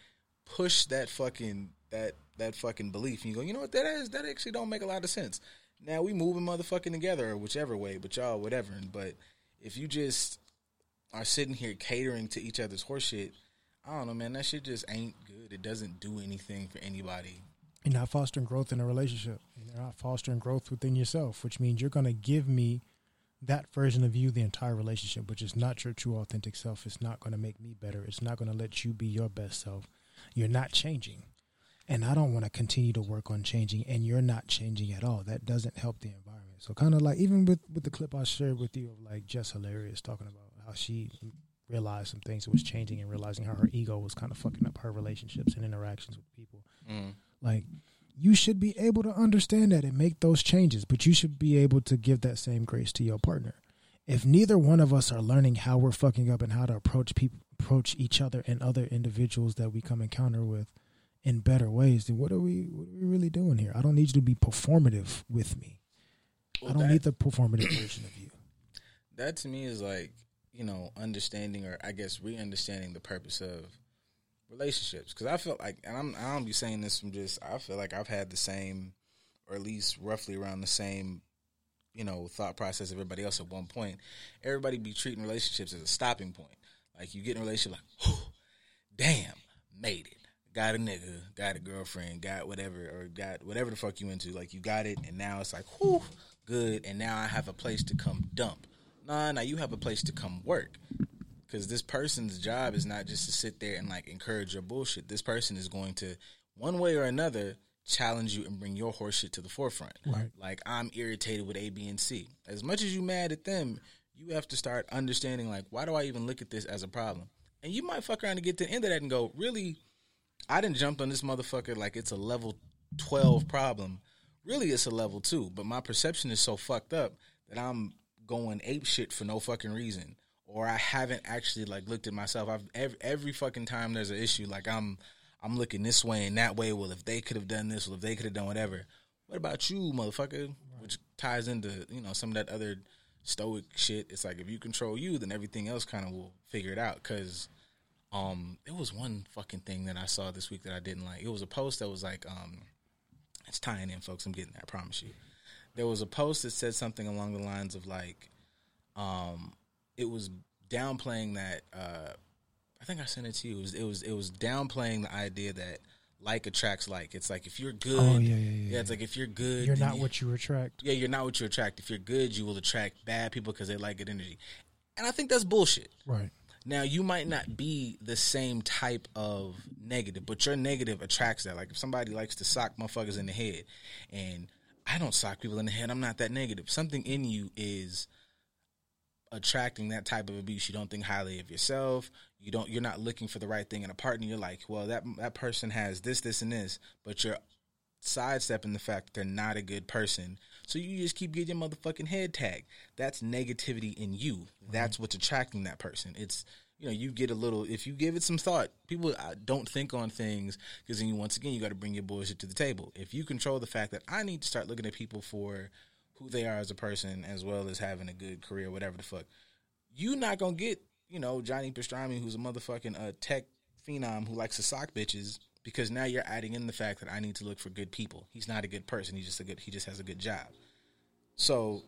Push that fucking that that fucking belief, and you go, you know what, that is that actually don't make a lot of sense. Now we moving motherfucking together, or whichever way, but y'all whatever. But if you just are sitting here catering to each other's horseshit, I don't know, man. That shit just ain't good. It doesn't do anything for anybody. You're not fostering growth in a relationship. You're not fostering growth within yourself, which means you're going to give me that version of you the entire relationship, which is not your true authentic self. It's not going to make me better. It's not going to let you be your best self. You're not changing. And I don't want to continue to work on changing, and you're not changing at all. That doesn't help the environment. So, kind of like even with, with the clip I shared with you of like Jess Hilarious talking about how she realized some things that was changing and realizing how her ego was kind of fucking up her relationships and interactions with people. Mm. Like, you should be able to understand that and make those changes, but you should be able to give that same grace to your partner. If neither one of us are learning how we're fucking up and how to approach people, approach each other and other individuals that we come encounter with in better ways, then what are we what are we really doing here? I don't need you to be performative with me. Well, I don't that- need the performative version of you. that to me is like you know understanding or I guess re-understanding the purpose of relationships because I feel like and I'm I don't be saying this from just I feel like I've had the same or at least roughly around the same you know thought process of everybody else at one point. Everybody be treating relationships as a stopping point. Like you get in a relationship like, damn, made it. Got a nigga, got a girlfriend, got whatever, or got whatever the fuck you into. Like you got it, and now it's like, whew, good. And now I have a place to come dump. Nah, now you have a place to come work. Because this person's job is not just to sit there and like encourage your bullshit. This person is going to, one way or another, challenge you and bring your horseshit to the forefront. Right. Like I'm irritated with A, B, and C. As much as you mad at them, you have to start understanding like, why do I even look at this as a problem? And you might fuck around and get to the end of that and go, really, I didn't jump on this motherfucker like it's a level twelve problem. Really, it's a level two, but my perception is so fucked up that I'm going ape shit for no fucking reason, or I haven't actually like looked at myself. I've every, every fucking time there's an issue, like I'm I'm looking this way and that way. Well, if they could have done this, well, if they could have done whatever. What about you, motherfucker? Which ties into you know some of that other stoic shit. It's like if you control you, then everything else kind of will figure it out. Because um, it was one fucking thing that I saw this week that I didn't like. It was a post that was like, um, it's tying in, folks. I'm getting there. I promise you. There was a post that said something along the lines of like, um, it was downplaying that. Uh, I think I sent it to you. It was it was it was downplaying the idea that like attracts like. It's like if you're good, Oh, yeah, yeah, yeah, it's like if you're good, You're not you- what you attract. yeah, you're not what you attract. If you're good, you will attract bad people because they like good energy. And I think that's bullshit. Right. Now, you might not be the same type of negative, but your negative attracts that. Like if somebody likes to sock motherfuckers in the head, and I don't sock people in the head, I'm not that negative. Something in you is attracting that type of abuse. You don't think highly of yourself. You don't. You're not looking for the right thing in a partner. You're like, well, that that person has this, this, and this, but you're sidestepping the fact that they're not a good person. So you just keep getting your motherfucking head tagged. That's negativity in you. That's what's attracting that person. It's you know you get a little if you give it some thought. People uh, don't think on things because then you once again you got to bring your bullshit to the table. If you control the fact that I need to start looking at people for who they are as a person as well as having a good career, whatever the fuck, you not gonna get you know Johnny Pastrami who's a motherfucking uh, tech phenom who likes to sock bitches because now you're adding in the fact that I need to look for good people. He's not a good person. He's just a good. He just has a good job. So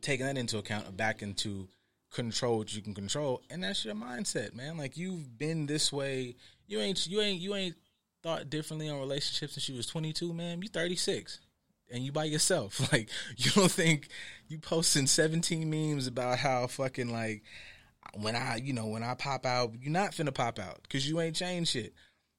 taking that into account, back into control what you can control, and that's your mindset, man. Like you've been this way. You ain't. You ain't. You ain't thought differently on relationships since she was 22, man, you 36 and you by yourself. [laughs] Like you don't think you posting 17 memes about how fucking like when I, you know, when I pop out, you're not finna pop out because you ain't changed shit.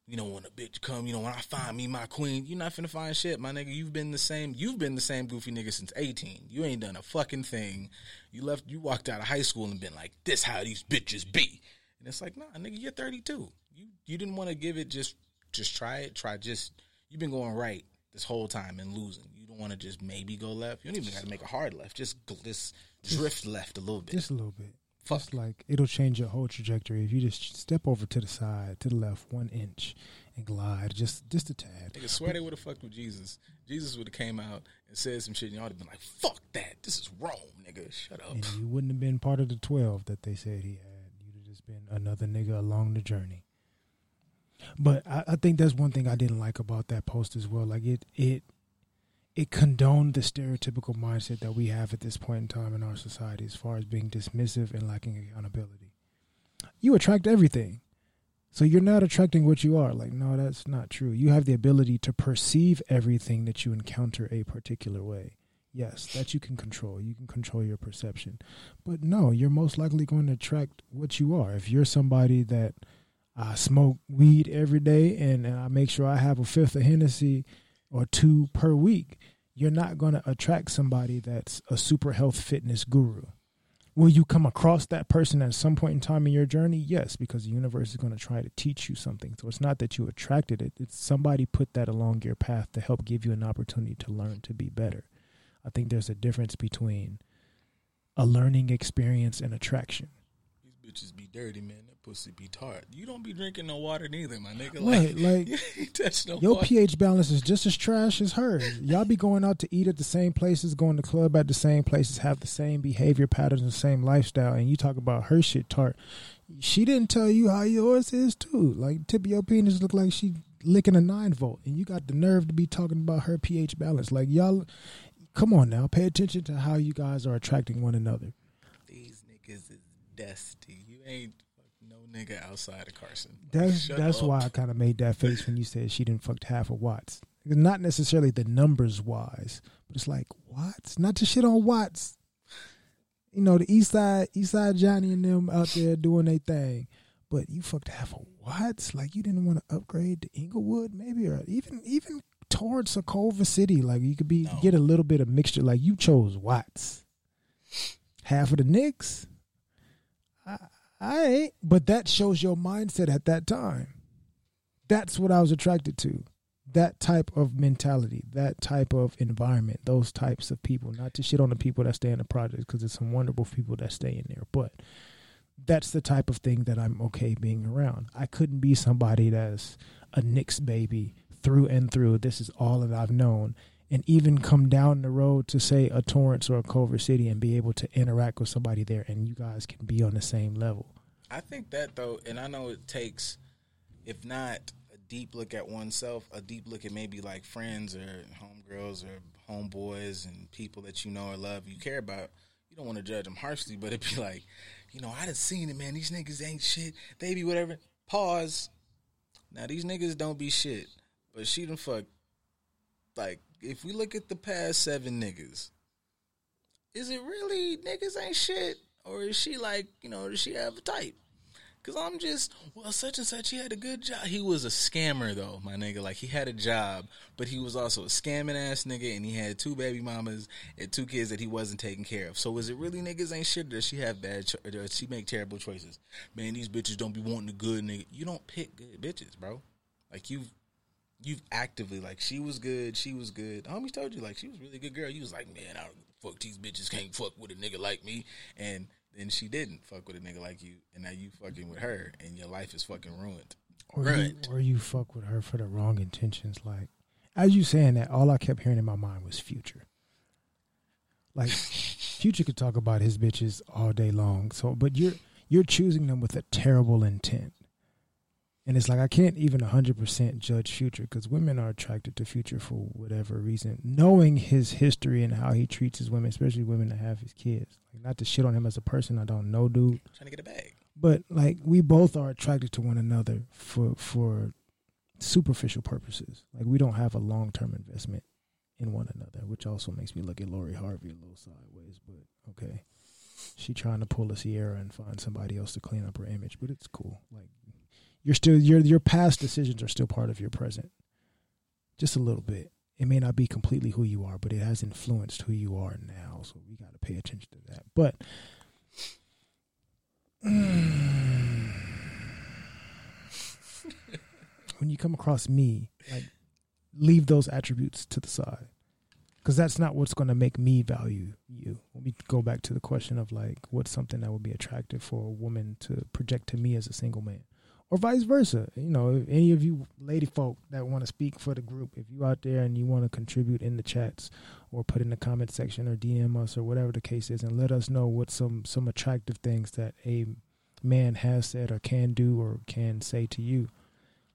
You know, when a bitch come, you know, when I find me my queen, you're not finna find shit, my nigga. You've been the same. You've been the same goofy nigga since 18. You ain't done a fucking thing. You left. You walked out of high school and been like, "This how these bitches be," and it's like, nah, nigga, you're 32. You you didn't want to give it just just try it. Try just. You've been going right this whole time and losing. You don't want to just maybe go left. You don't even got to make a hard left. Just just drift left a little bit. Just a little bit. Fuck. Just like it'll change your whole trajectory if you just step over to the side, to the left, one inch, and glide just just a tad. Nigga, swear they would have fucked with Jesus. Jesus would have came out and said some shit, and y'all would have been like, "Fuck that! This is Rome, nigga. Shut up." And you wouldn't have been part of the twelve that they said he had. You'd have just been another nigga along the journey. But I, I think that's one thing I didn't like about that post as well. Like it it it condoned the stereotypical mindset that we have at this point in time in our society as far as being dismissive and lacking accountability. You attract everything. So you're not attracting what you are. Like, no, that's not true. You have the ability to perceive everything that you encounter a particular way. Yes, that you can control. You can control your perception. But no, you're most likely going to attract what you are. If you're somebody that I smoke weed every day and I make sure I have a fifth of Hennessy or two per week, you're not going to attract somebody that's a super health fitness guru. Will you come across that person at some point in time in your journey? Yes, because the universe is going to try to teach you something. So it's not that you attracted it, it's somebody put that along your path to help give you an opportunity to learn to be better. I think there's a difference between a learning experience and attraction. These bitches be dirty, man. Pussy be tart. You don't be drinking no water neither, my nigga. Right, like, [laughs] touch no Your water. pH balance is just as trash as hers. Y'all be going out to eat at the same places, going to club at the same places, have the same behavior patterns, the same lifestyle, and you talk about her shit tart. She didn't tell you how yours is too. Like tip of your penis look like she licking a nine volt, and you got the nerve to be talking about her pH balance. Like y'all, come on now, pay attention to how you guys are attracting one another. These niggas is dusty. You ain't nigga outside of Carson. That's shut that's up. why I kind of made that face when you said she didn't fucked half of Watts. Not necessarily the numbers wise, but it's like Watts, not to shit on Watts. You know the East Side, East Side Johnny and them out there doing their thing, but you fucked half of Watts. Like you didn't want to upgrade to Inglewood, maybe, or even even towards Sokolva City. Like you could be No. get a little bit of mixture. Like you chose Watts. Half of the Knicks. I, I ain't, but that shows your mindset at that time. That's what I was attracted to. That type of mentality, that type of environment, those types of people. Not to shit on the people that stay in the projects because there's some wonderful people that stay in there, but that's the type of thing that I'm okay being around. I couldn't be somebody that's a Knicks baby through and through. This is all that I've known. And even come down the road to say a Torrance or a Culver City and be able to interact with somebody there and you guys can be on the same level. I think that though, and I know it takes, if not a deep look at oneself, a deep look at maybe like friends or homegirls or homeboys and people that you know or love, you care about. You don't want to judge them harshly, but it'd be [laughs] like, you know, I done seen it, man. These niggas ain't shit. They be whatever. Pause. Now these niggas don't be shit, but she done fuck. Like, if we look at the past seven niggas, is it really niggas ain't shit? Or is she like, you know, does she have a type? Cause I'm just, well, such and such, he had a good job. He was a scammer though, my nigga. Like he had a job, but he was also a scamming ass nigga, and he had two baby mamas and two kids that he wasn't taking care of. So is it really niggas ain't shit? Or does she have bad? Cho- or does she make terrible choices? Man, these bitches don't be wanting the good nigga. You don't pick good bitches, bro. Like you've you've actively like she was good, she was good. Homies told you like she was a really good girl. You was like, man, I don't fuck these bitches can't fuck with a nigga like me, and then she didn't fuck with a nigga like you, and now you fucking with her, and your life is fucking ruined. Or you, or you fuck with her for the wrong intentions. Like, as you saying that, all I kept hearing in my mind was future. Like, [laughs] future could talk about his bitches all day long. So, but you're you're choosing them with a terrible intent. And it's like I can't even 100% judge Future because women are attracted to Future for whatever reason. Knowing his history and how he treats his women, especially women that have his kids. Like not to shit on him as a person, I don't know dude Trying to get a bag. but like we both are attracted to one another for for superficial purposes. Like we don't have a long term investment in one another, which also makes me look at Lori Harvey a little sideways. But okay, she trying to pull a Ciara and find somebody else to clean up her image, but it's cool. Like you're still your your past decisions are still part of your present, just a little bit. It may not be completely who you are, but it has influenced who you are now. So we got to pay attention to that. But [sighs] when you come across me, like leave those attributes to the side. Because that's not what's going to make me value you. Let me go back to the question of like, what's something that would be attractive for a woman to project to me as a single man, or vice versa. You know, if any of you lady folk that want to speak for the group, if you out there and you want to contribute in the chats, or put in the comment section, or DM us, or whatever the case is, and let us know what some some attractive things that a man has said or can do or can say to you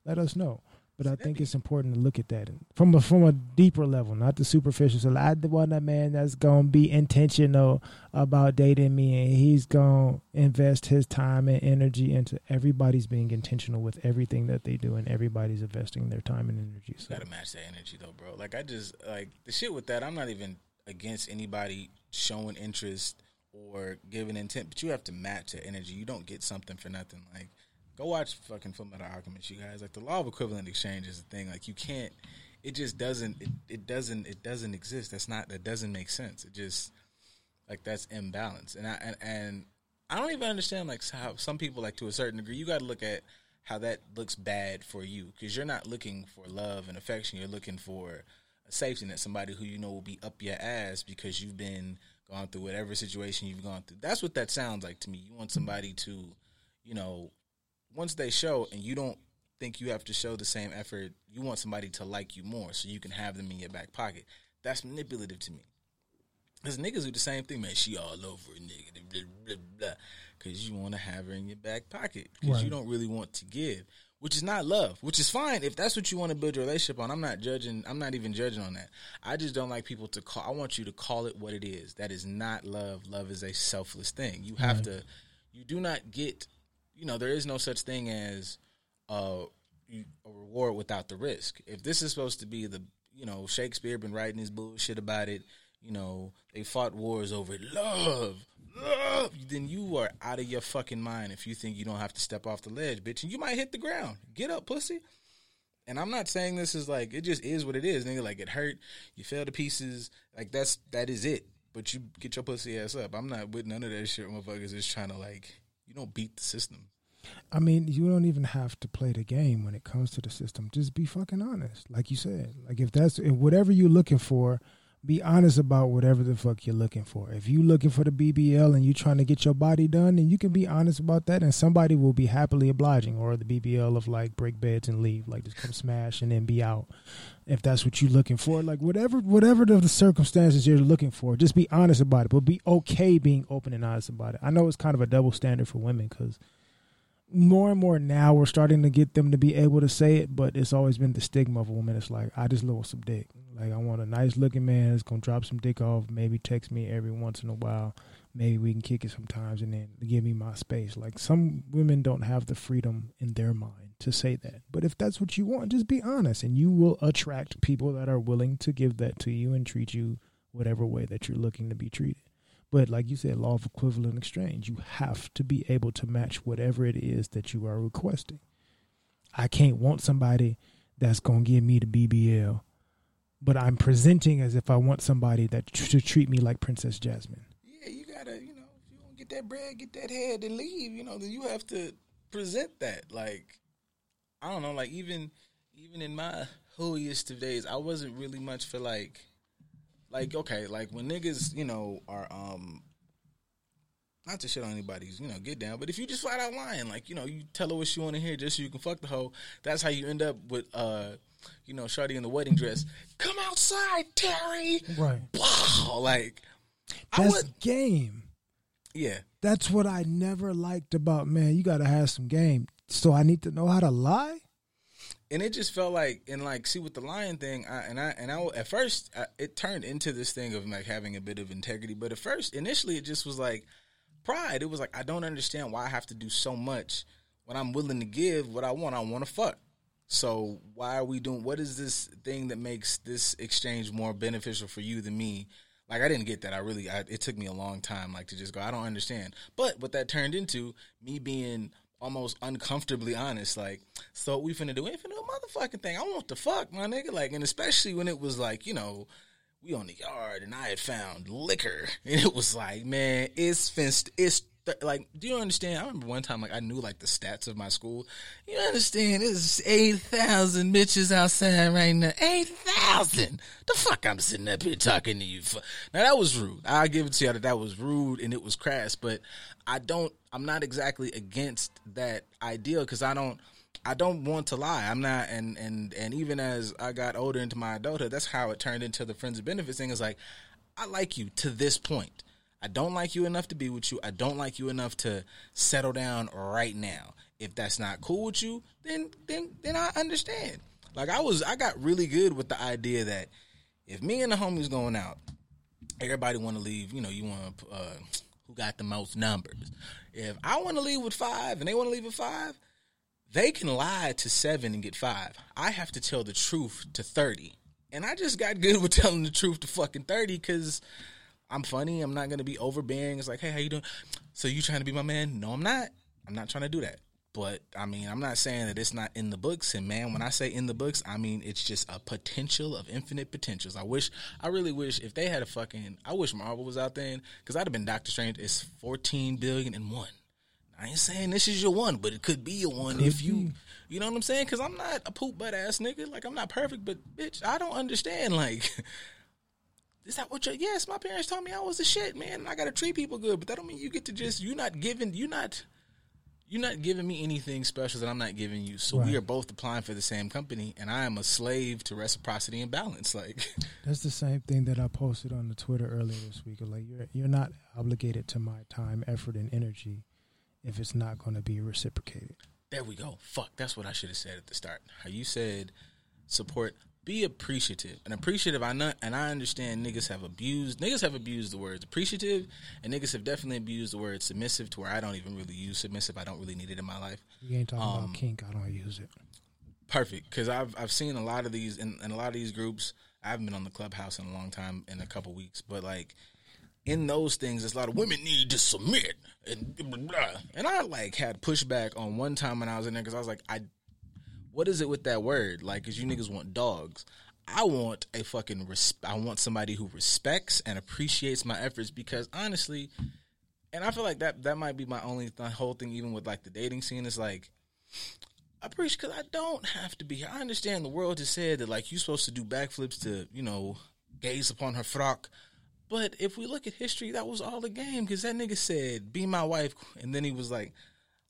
let us know. But I think it's important to look at that from a from a deeper level, not the superficial. So I want a man that's gonna be intentional about dating me, and he's gonna invest his time and energy into. Everybody's being intentional with everything that they do, and everybody's investing their time and energy. So gotta match that energy though, bro. Like I just like the shit with that. I'm not even against anybody showing interest or giving intent, but you have to match that energy. You don't get something for nothing. Like Go watch fucking Fullmetal Alchemist, you guys. Like the law of equivalent exchange is a thing. Like you can't. It just doesn't. It, it doesn't. It doesn't exist. That's not. That doesn't make sense. It just like that's imbalance. And I and, and I don't even understand like how some people like to a certain degree. You got to look at how that looks bad for you because you're not looking for love and affection. You're looking for a safety net, somebody who you know will be up your ass because you've been gone through whatever situation you've gone through. That's what that sounds like to me. You want somebody to, you know, once they show and you don't think you have to show the same effort, you want somebody to like you more so you can have them in your back pocket. That's manipulative to me. Because niggas do the same thing, man. She all over a nigga, blah, blah, blah. Because you want to have her in your back pocket. Because right. you don't really want to give. Which is not love. Which is fine. If that's what you want to build your relationship on, I'm not judging. I'm not even judging on that. I just don't like people to call. I want you to call it what it is. That is not love. Love is a selfless thing. You have right. to, you do not get you know, there is no such thing as uh, a reward without the risk. If this is supposed to be the, you know, Shakespeare been writing his bullshit about it, you know, they fought wars over love, love, then you are out of your fucking mind if you think you don't have to step off the ledge, bitch, and you might hit the ground. Get up, pussy. And I'm not saying this is like it just is what it is, nigga. Like it hurt, you fell to pieces. Like that's that is it. But you get your pussy ass up. I'm not with none of that shit. Motherfuckers is trying to like you don't beat the system. I mean, you don't even have to play the game when it comes to the system. Just be fucking honest, like you said. Like if that's if whatever you're looking for, be honest about whatever the fuck you're looking for. If you're looking for the BBL and you're trying to get your body done, then you can be honest about that, and somebody will be happily obliging. Or the BBL of like break beds and leave, like just come smash and then be out. If that's what you're looking for, like whatever whatever the, the circumstances you're looking for, just be honest about it. But be okay being open and honest about it. I know it's kind of a double standard for women because more and more now we're starting to get them to be able to say it, but it's always been the stigma of a woman. It's like I just love some dick. Like I want a nice looking man that's gonna drop some dick off, maybe text me every once in a while. Maybe we can kick it sometimes and then give me my space. Like some women don't have the freedom in their mind to say that. But if that's what you want, just be honest and you will attract people that are willing to give that to you and treat you whatever way that you're looking to be treated. But like you said, law of equivalent exchange, you have to be able to match whatever it is that you are requesting. I can't want somebody that's going to give me the BBL, but I'm presenting as if I want somebody that to treat me like Princess Jasmine. Yeah, you gotta, you know, if you don't get that bread, get that head, and leave. You know, you have to present that. Like, I don't know, like even even in my holiest of days, I wasn't really much for like like okay, like when niggas, you know, are um not to shit on anybody's, you know, get down, but if you just flat out lying, like, you know, you tell her what she wanna hear just so you can fuck the hoe, that's how you end up with uh you know, Shorty in the wedding dress. Come outside, Terry. Right. Wow. Like That's would, game. Yeah. That's what I never liked about man, you gotta have some game. So I need to know how to lie? And it just felt like and like see with the lion thing I, and i and i at first I, it turned into this thing of like having a bit of integrity but at first initially it just was like pride it was like i don't understand why i have to do so much when i'm willing to give what i want i want to fuck So why are we doing? What is this thing that makes this exchange more beneficial for you than me? Like I didn't get that. I really, I, it took me a long time, like to just go. I don't understand. But what that turned into me being almost uncomfortably honest. Like, so we finna do? We finna do a motherfucking thing. I want the fuck, my nigga. Like, and especially when it was like, you know, we on the yard and I had found liquor, [laughs] and it was like, man, it's fenced, it's like, do you understand? I remember one time, like, I knew like the stats of my school. You understand? There's eight thousand bitches outside right now. Eight thousand. The fuck I'm sitting up here talking to you for? Now that was rude. I'll give it to you that that was rude and it was crass, but I don't. I'm not exactly against that idea because I don't. I don't want to lie. I'm not, and and and even as I got older into my adulthood, that's how it turned into the friends of benefits thing. Is like, I like you to this point. I don't like you enough to be with you. I don't like you enough to settle down right now. If that's not cool with you, then then then I understand. Like I was, I got really good with the idea that if me and the homies going out, everybody want to leave. You know, you want. Uh, who got the most numbers? If I want to leave with five and they want to leave with five, they can lie to seven and get five. I have to tell the truth to 30. And I just got good with [laughs] telling the truth to fucking 30 because I'm funny. I'm not going to be overbearing. It's like, hey, how you doing? So you trying to be my man? No, I'm not. I'm not trying to do that. But I mean, I'm not saying that it's not in the books. And man, when I say in the books, I mean it's just a potential of infinite potentials. I wish, I really wish, if they had a fucking, I wish Marvel was out there because I'd have been Doctor Strange. It's 14 billion and one. I ain't saying this is your one, but it could be your one Could if you, be. you know what I'm saying? Because I'm not a poop butt ass nigga. Like I'm not perfect, but bitch, I don't understand. [laughs] Like, is that what your? Yes, my parents told me I was the shit, man. And I gotta treat people good, but that don't mean you get to just you're not giving you're not you're not giving me anything special that I'm not giving you. So we are both applying for the same company, and I am a slave to reciprocity and balance. Like, [laughs] That's the same thing that I posted on the Twitter earlier this week. Like you're you're not obligated to my time, effort, and energy if it's not going to be reciprocated. there we go. Fuck, that's what I should have said at the start. How you said support, be appreciative, and appreciative. I know, and I understand niggas have abused. Niggas have abused the words appreciative, and niggas have definitely abused the word submissive to where I don't even really use submissive. I don't really need it in my life. You ain't talking Um, about kink. I don't use it. perfect because I've I've seen a lot of these in, in a lot of these groups. I haven't been on the clubhouse in a long time, in a couple weeks, but like in those things, there's a lot of women need to submit and blah, blah, and I like had pushback on one time when I was in there because I was like, I what is it with that word? Like, because you niggas want dogs. I want a fucking res- I want somebody who respects and appreciates my efforts because honestly, and I feel like that that might be my only th- whole thing. Even with like the dating scene, is like I preach because I don't have to be. I understand the world has said that like you're supposed to do backflips to you know gaze upon her frock, but if we look at history, that was all a game because that nigga said, "Be my wife," and then he was like.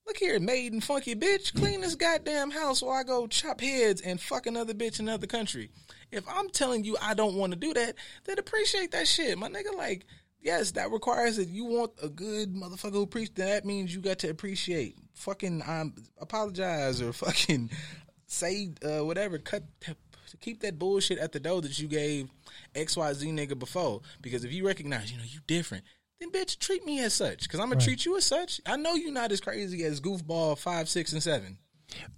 Look here, maiden funky bitch, clean this goddamn house while I go chop heads and fuck another bitch in another country. If I'm telling you I don't want to do that, then appreciate that shit, my nigga. Like, yes, that requires that you want a good motherfucker who preach. That means you got to appreciate. Fucking um, apologize or fucking [laughs] say uh, whatever. Cut. To keep that bullshit at the door that you gave X Y Z nigga before. Because if you recognize, you know, you different, then bitch treat me as such. Because I'm gonna Right. treat you as such. I know you're not as crazy as goofball five, six, and seven.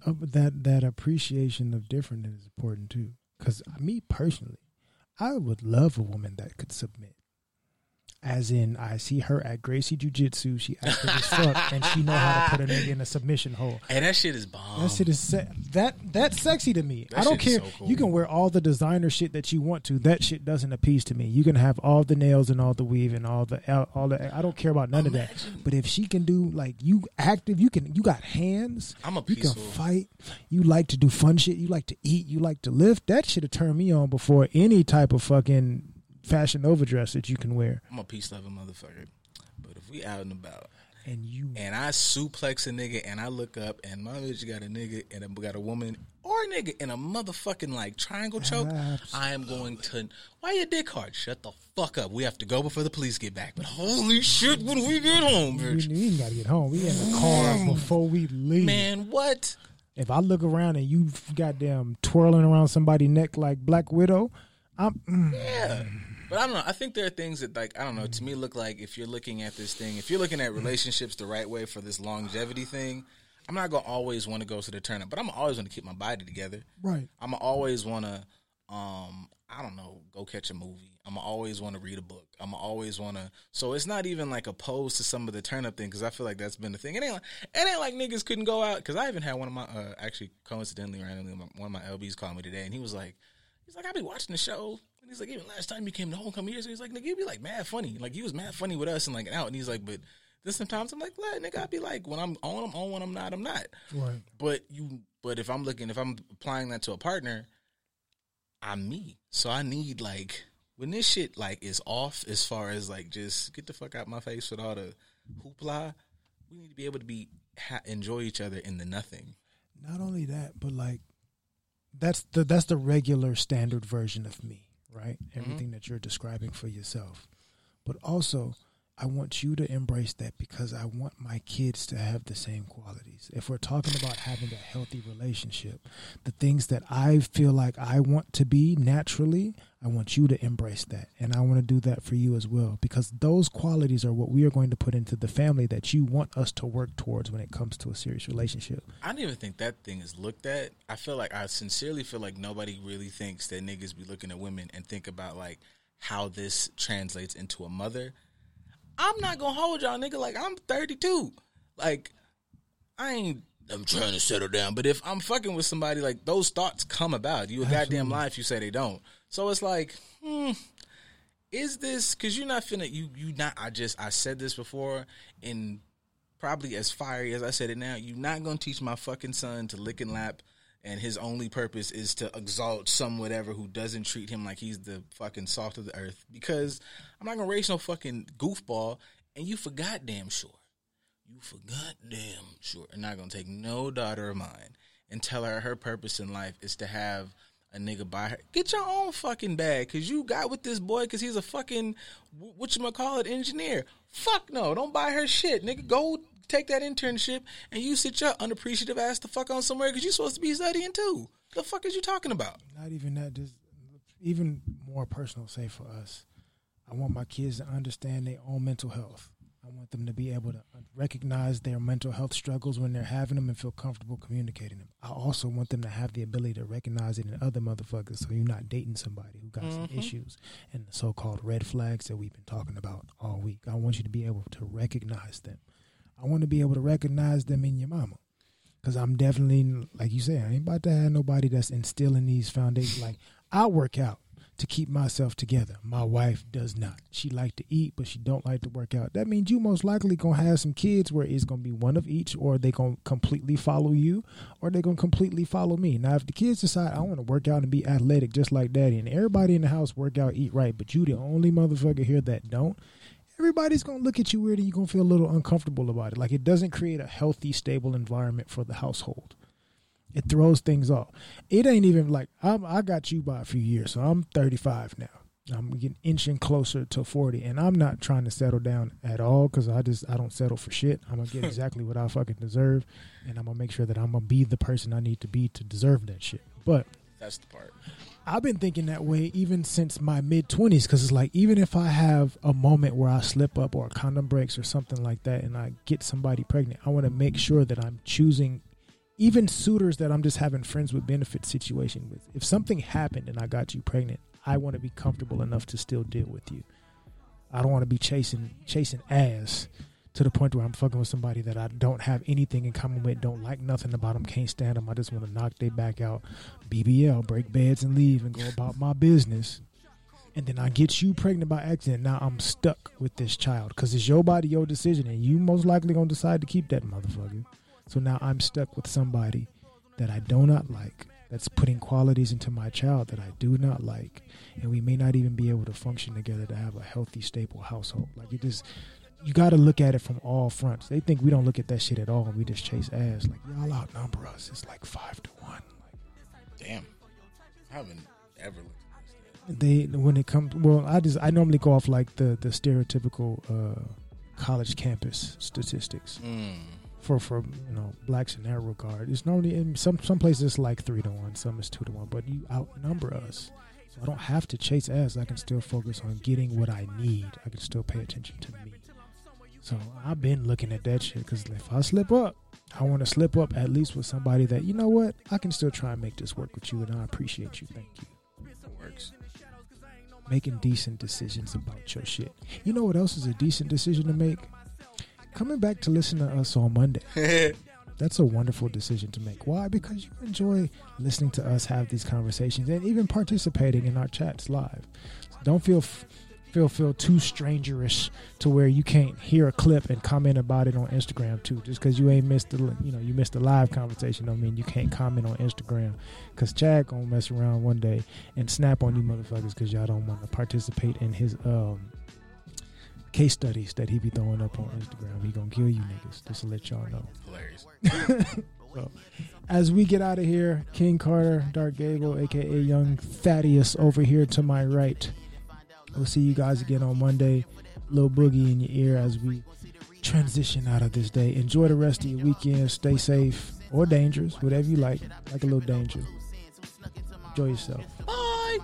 Uh, but that that appreciation of different is important too. Because me personally, I would love a woman that could submit. As in, I see her at Gracie Jiu Jitsu. She active as fuck, and she know how to put a [laughs] nigga in a submission hole. Hey, that shit is bomb. That shit is se- that that's sexy to me. That I don't care. so cool. You can wear all the designer shit that you want to. That shit doesn't appease to me. You can have all the nails and all the weave and all the all the. I don't care about none of that. But if she can do like you active, you can. You got hands. I'm a You can fight. You like to do fun shit. You like to eat. You like to lift. That should have turned me on before any type of fucking fashion overdress that you can wear. I'm a peace loving motherfucker. But if we out and about And you and I suplex a nigga and I look up and my bitch got a nigga and a, got a woman or a nigga in a motherfucking like triangle choke, I am going to. Why your dick hard? Shut the fuck up. We have to go before the police get back. But holy shit, when we get home, we, bitch. we ain't gotta get home. We in the car before we leave. Man, what? If I look around and you goddamn twirling around somebody's neck like Black Widow, I'm mm, Yeah. But I don't know. I think there are things that, like, I don't know. To me, look like if you're looking at this thing, if you're looking at relationships the right way for this longevity thing, I'm not gonna always want to go to the tournament, but I'm always gonna keep my body together. Right. I'm always want to, um, I don't know, go catch a movie. I'm always want to read a book. I'm always want to. So it's not even like opposed to some of the turn up thing because I feel like that's been the thing. It ain't like it ain't like niggas couldn't go out because I even had one of my uh, actually coincidentally randomly one of my LBs called me today and he was like, he's like I be watching the show and he's like even last time you came to homecoming years so he's like nigga you be like mad funny. Like you was mad funny with us and like out. And he's like but then sometimes I'm like "Look, nigga? I be like when I'm on I'm on when I'm not I'm not. Right. but you but if i'm looking if i'm applying that to a partner i'm me. So i need like when this shit like is off as far as like just get the fuck out my face with all the hoopla we need to be able to be ha- enjoy each other in the nothing. Not only that, but like that's the that's the regular standard version of me, right? Mm-hmm. Everything that you're describing for yourself. But also, I want you to embrace that because I want my kids to have the same qualities. If we're talking about having a healthy relationship, the things that I feel like I want to be naturally, I want you to embrace that. And I want to do that for you as well because those qualities are what we are going to put into the family that you want us to work towards when it comes to a serious relationship. i don't even think that thing is looked at i feel like i sincerely feel like nobody really thinks that niggas be looking at women and think about like how this translates into a mother i'm not gonna hold y'all nigga like i'm 32 like I ain't. I'm trying to settle down, but if I'm fucking with somebody, like those thoughts come about. You a goddamn if you say they don't. So it's like, hmm, is this because you're not finna you you not? I just I said this before, and probably as fiery as I said it now, you're not gonna teach my fucking son to lick and lap. And his only purpose is to exalt some whatever who doesn't treat him like he's the fucking salt of the earth. Because I'm not gonna raise no fucking goofball. And you for goddamn sure you forgot damn sure are not gonna take no daughter of mine and tell her her purpose in life is to have a nigga buy her. Get your own fucking bag, cause you got with this boy, cause he's a fucking what you call it engineer. Fuck no, don't buy her shit, nigga. Go take that internship and you sit your unappreciative ass the fuck on somewhere, cause you're supposed to be studying too. The fuck is you talking about? not even that just even more personal say for us i want my kids to understand their own mental health i want them to be able to recognize their mental health struggles when they're having them and feel comfortable communicating them i also want them to have the ability to recognize it in other motherfuckers so you're not dating somebody who got some Mhm. issues and the so-called red flags that we've been talking about all week i want you to be able to recognize them i want to be able to recognize them in your mama Cause I'm definitely like you said, I ain't about to have nobody that's instilling these foundations. Like I work out to keep myself together. My wife does not. She like to eat, but she don't like to work out. That means you most likely gonna have some kids where it's gonna be one of each, or they gonna completely follow you, or they gonna completely follow me. Now, if the kids decide I want to work out and be athletic just like daddy, and everybody in the house work out, eat right, but you the only motherfucker here that don't, everybody's gonna look at you weird and you're gonna feel a little uncomfortable about it. Like it doesn't create a healthy, stable environment for the household. It throws things off. It ain't even like I'm, I got you by a few years, so I'm 35 now. I'm getting inching closer to 40, and I'm not trying to settle down at all because I just I don't settle for shit. I'm gonna get [laughs] exactly what I fucking deserve, and I'm gonna make sure that I'm gonna be the person I need to be to deserve that shit. But That's the part. I've been thinking that way even since my mid twenties because it's like even if I have a moment where I slip up or a condom breaks or something like that, and I get somebody pregnant, I want to make sure that I'm choosing even suitors that I'm just having friends with benefit situation with. If something happened and I got you pregnant, I want to be comfortable enough to still deal with you. I don't want to be chasing chasing ass to the point where I'm fucking with somebody that I don't have anything in common with, don't like nothing about them, can't stand them. I just want to knock their back out, BBL, break beds and leave and go about my business. And then I get you pregnant by accident. Now I'm stuck with this child because it's your body, your decision, and you most likely gonna decide to keep that motherfucker. So now I'm stuck with somebody that I do not like, that's putting qualities into my child that I do not like, and we may not even be able to function together to have a healthy, stable household. Like it just, you got to look at it from all fronts. They think we don't look at that shit at all, we just chase ass. Like y'all outnumber us. It's like five to one. Like, Damn, I haven't ever looked at they when it comes well i just i normally go off like the the stereotypical uh college campus statistics Mm. for for you know blacks in that regard it's normally in some some places it's like three to one some is two to one but you outnumber us so i don't have to chase ass i can still focus on getting what i need i can still pay attention to me So I've been looking at that shit because if I slip up, I want to slip up at least with somebody that you know what I can still try and make this work with you, and I appreciate you. Thank you. Works. Making decent decisions about your shit. You know what else is a decent decision to make? Coming back to listen to us on Monday. [laughs] That's a wonderful decision to make. Why? Because you enjoy listening to us have these conversations and even participating in our chats live. So don't feel feel feel too strangerish to where you can't hear a clip and comment about it on Instagram too. Just because you ain't missed the you know you missed the live conversation, don't mean you can't comment on Instagram. Because Chad gonna mess around one day and snap on you motherfuckers because y'all don't want to participate in his um case studies that he be throwing up on Instagram. He gonna kill you niggas. Just to let y'all know. Hilarious. [laughs] So, as we get out of here, King Carter, Dark Gable, aka Young Thaddeus, over here to my right. We'll see you guys again on Monday. Little boogie in your ear as we transition out of this day. Enjoy the rest of your weekend. Stay safe or dangerous, whatever you like. Like a little danger. Enjoy yourself. Bye.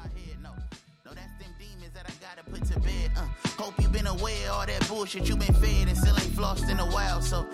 Hope you been aware of all that bullshit you been fed and still ain't flossed in a while. So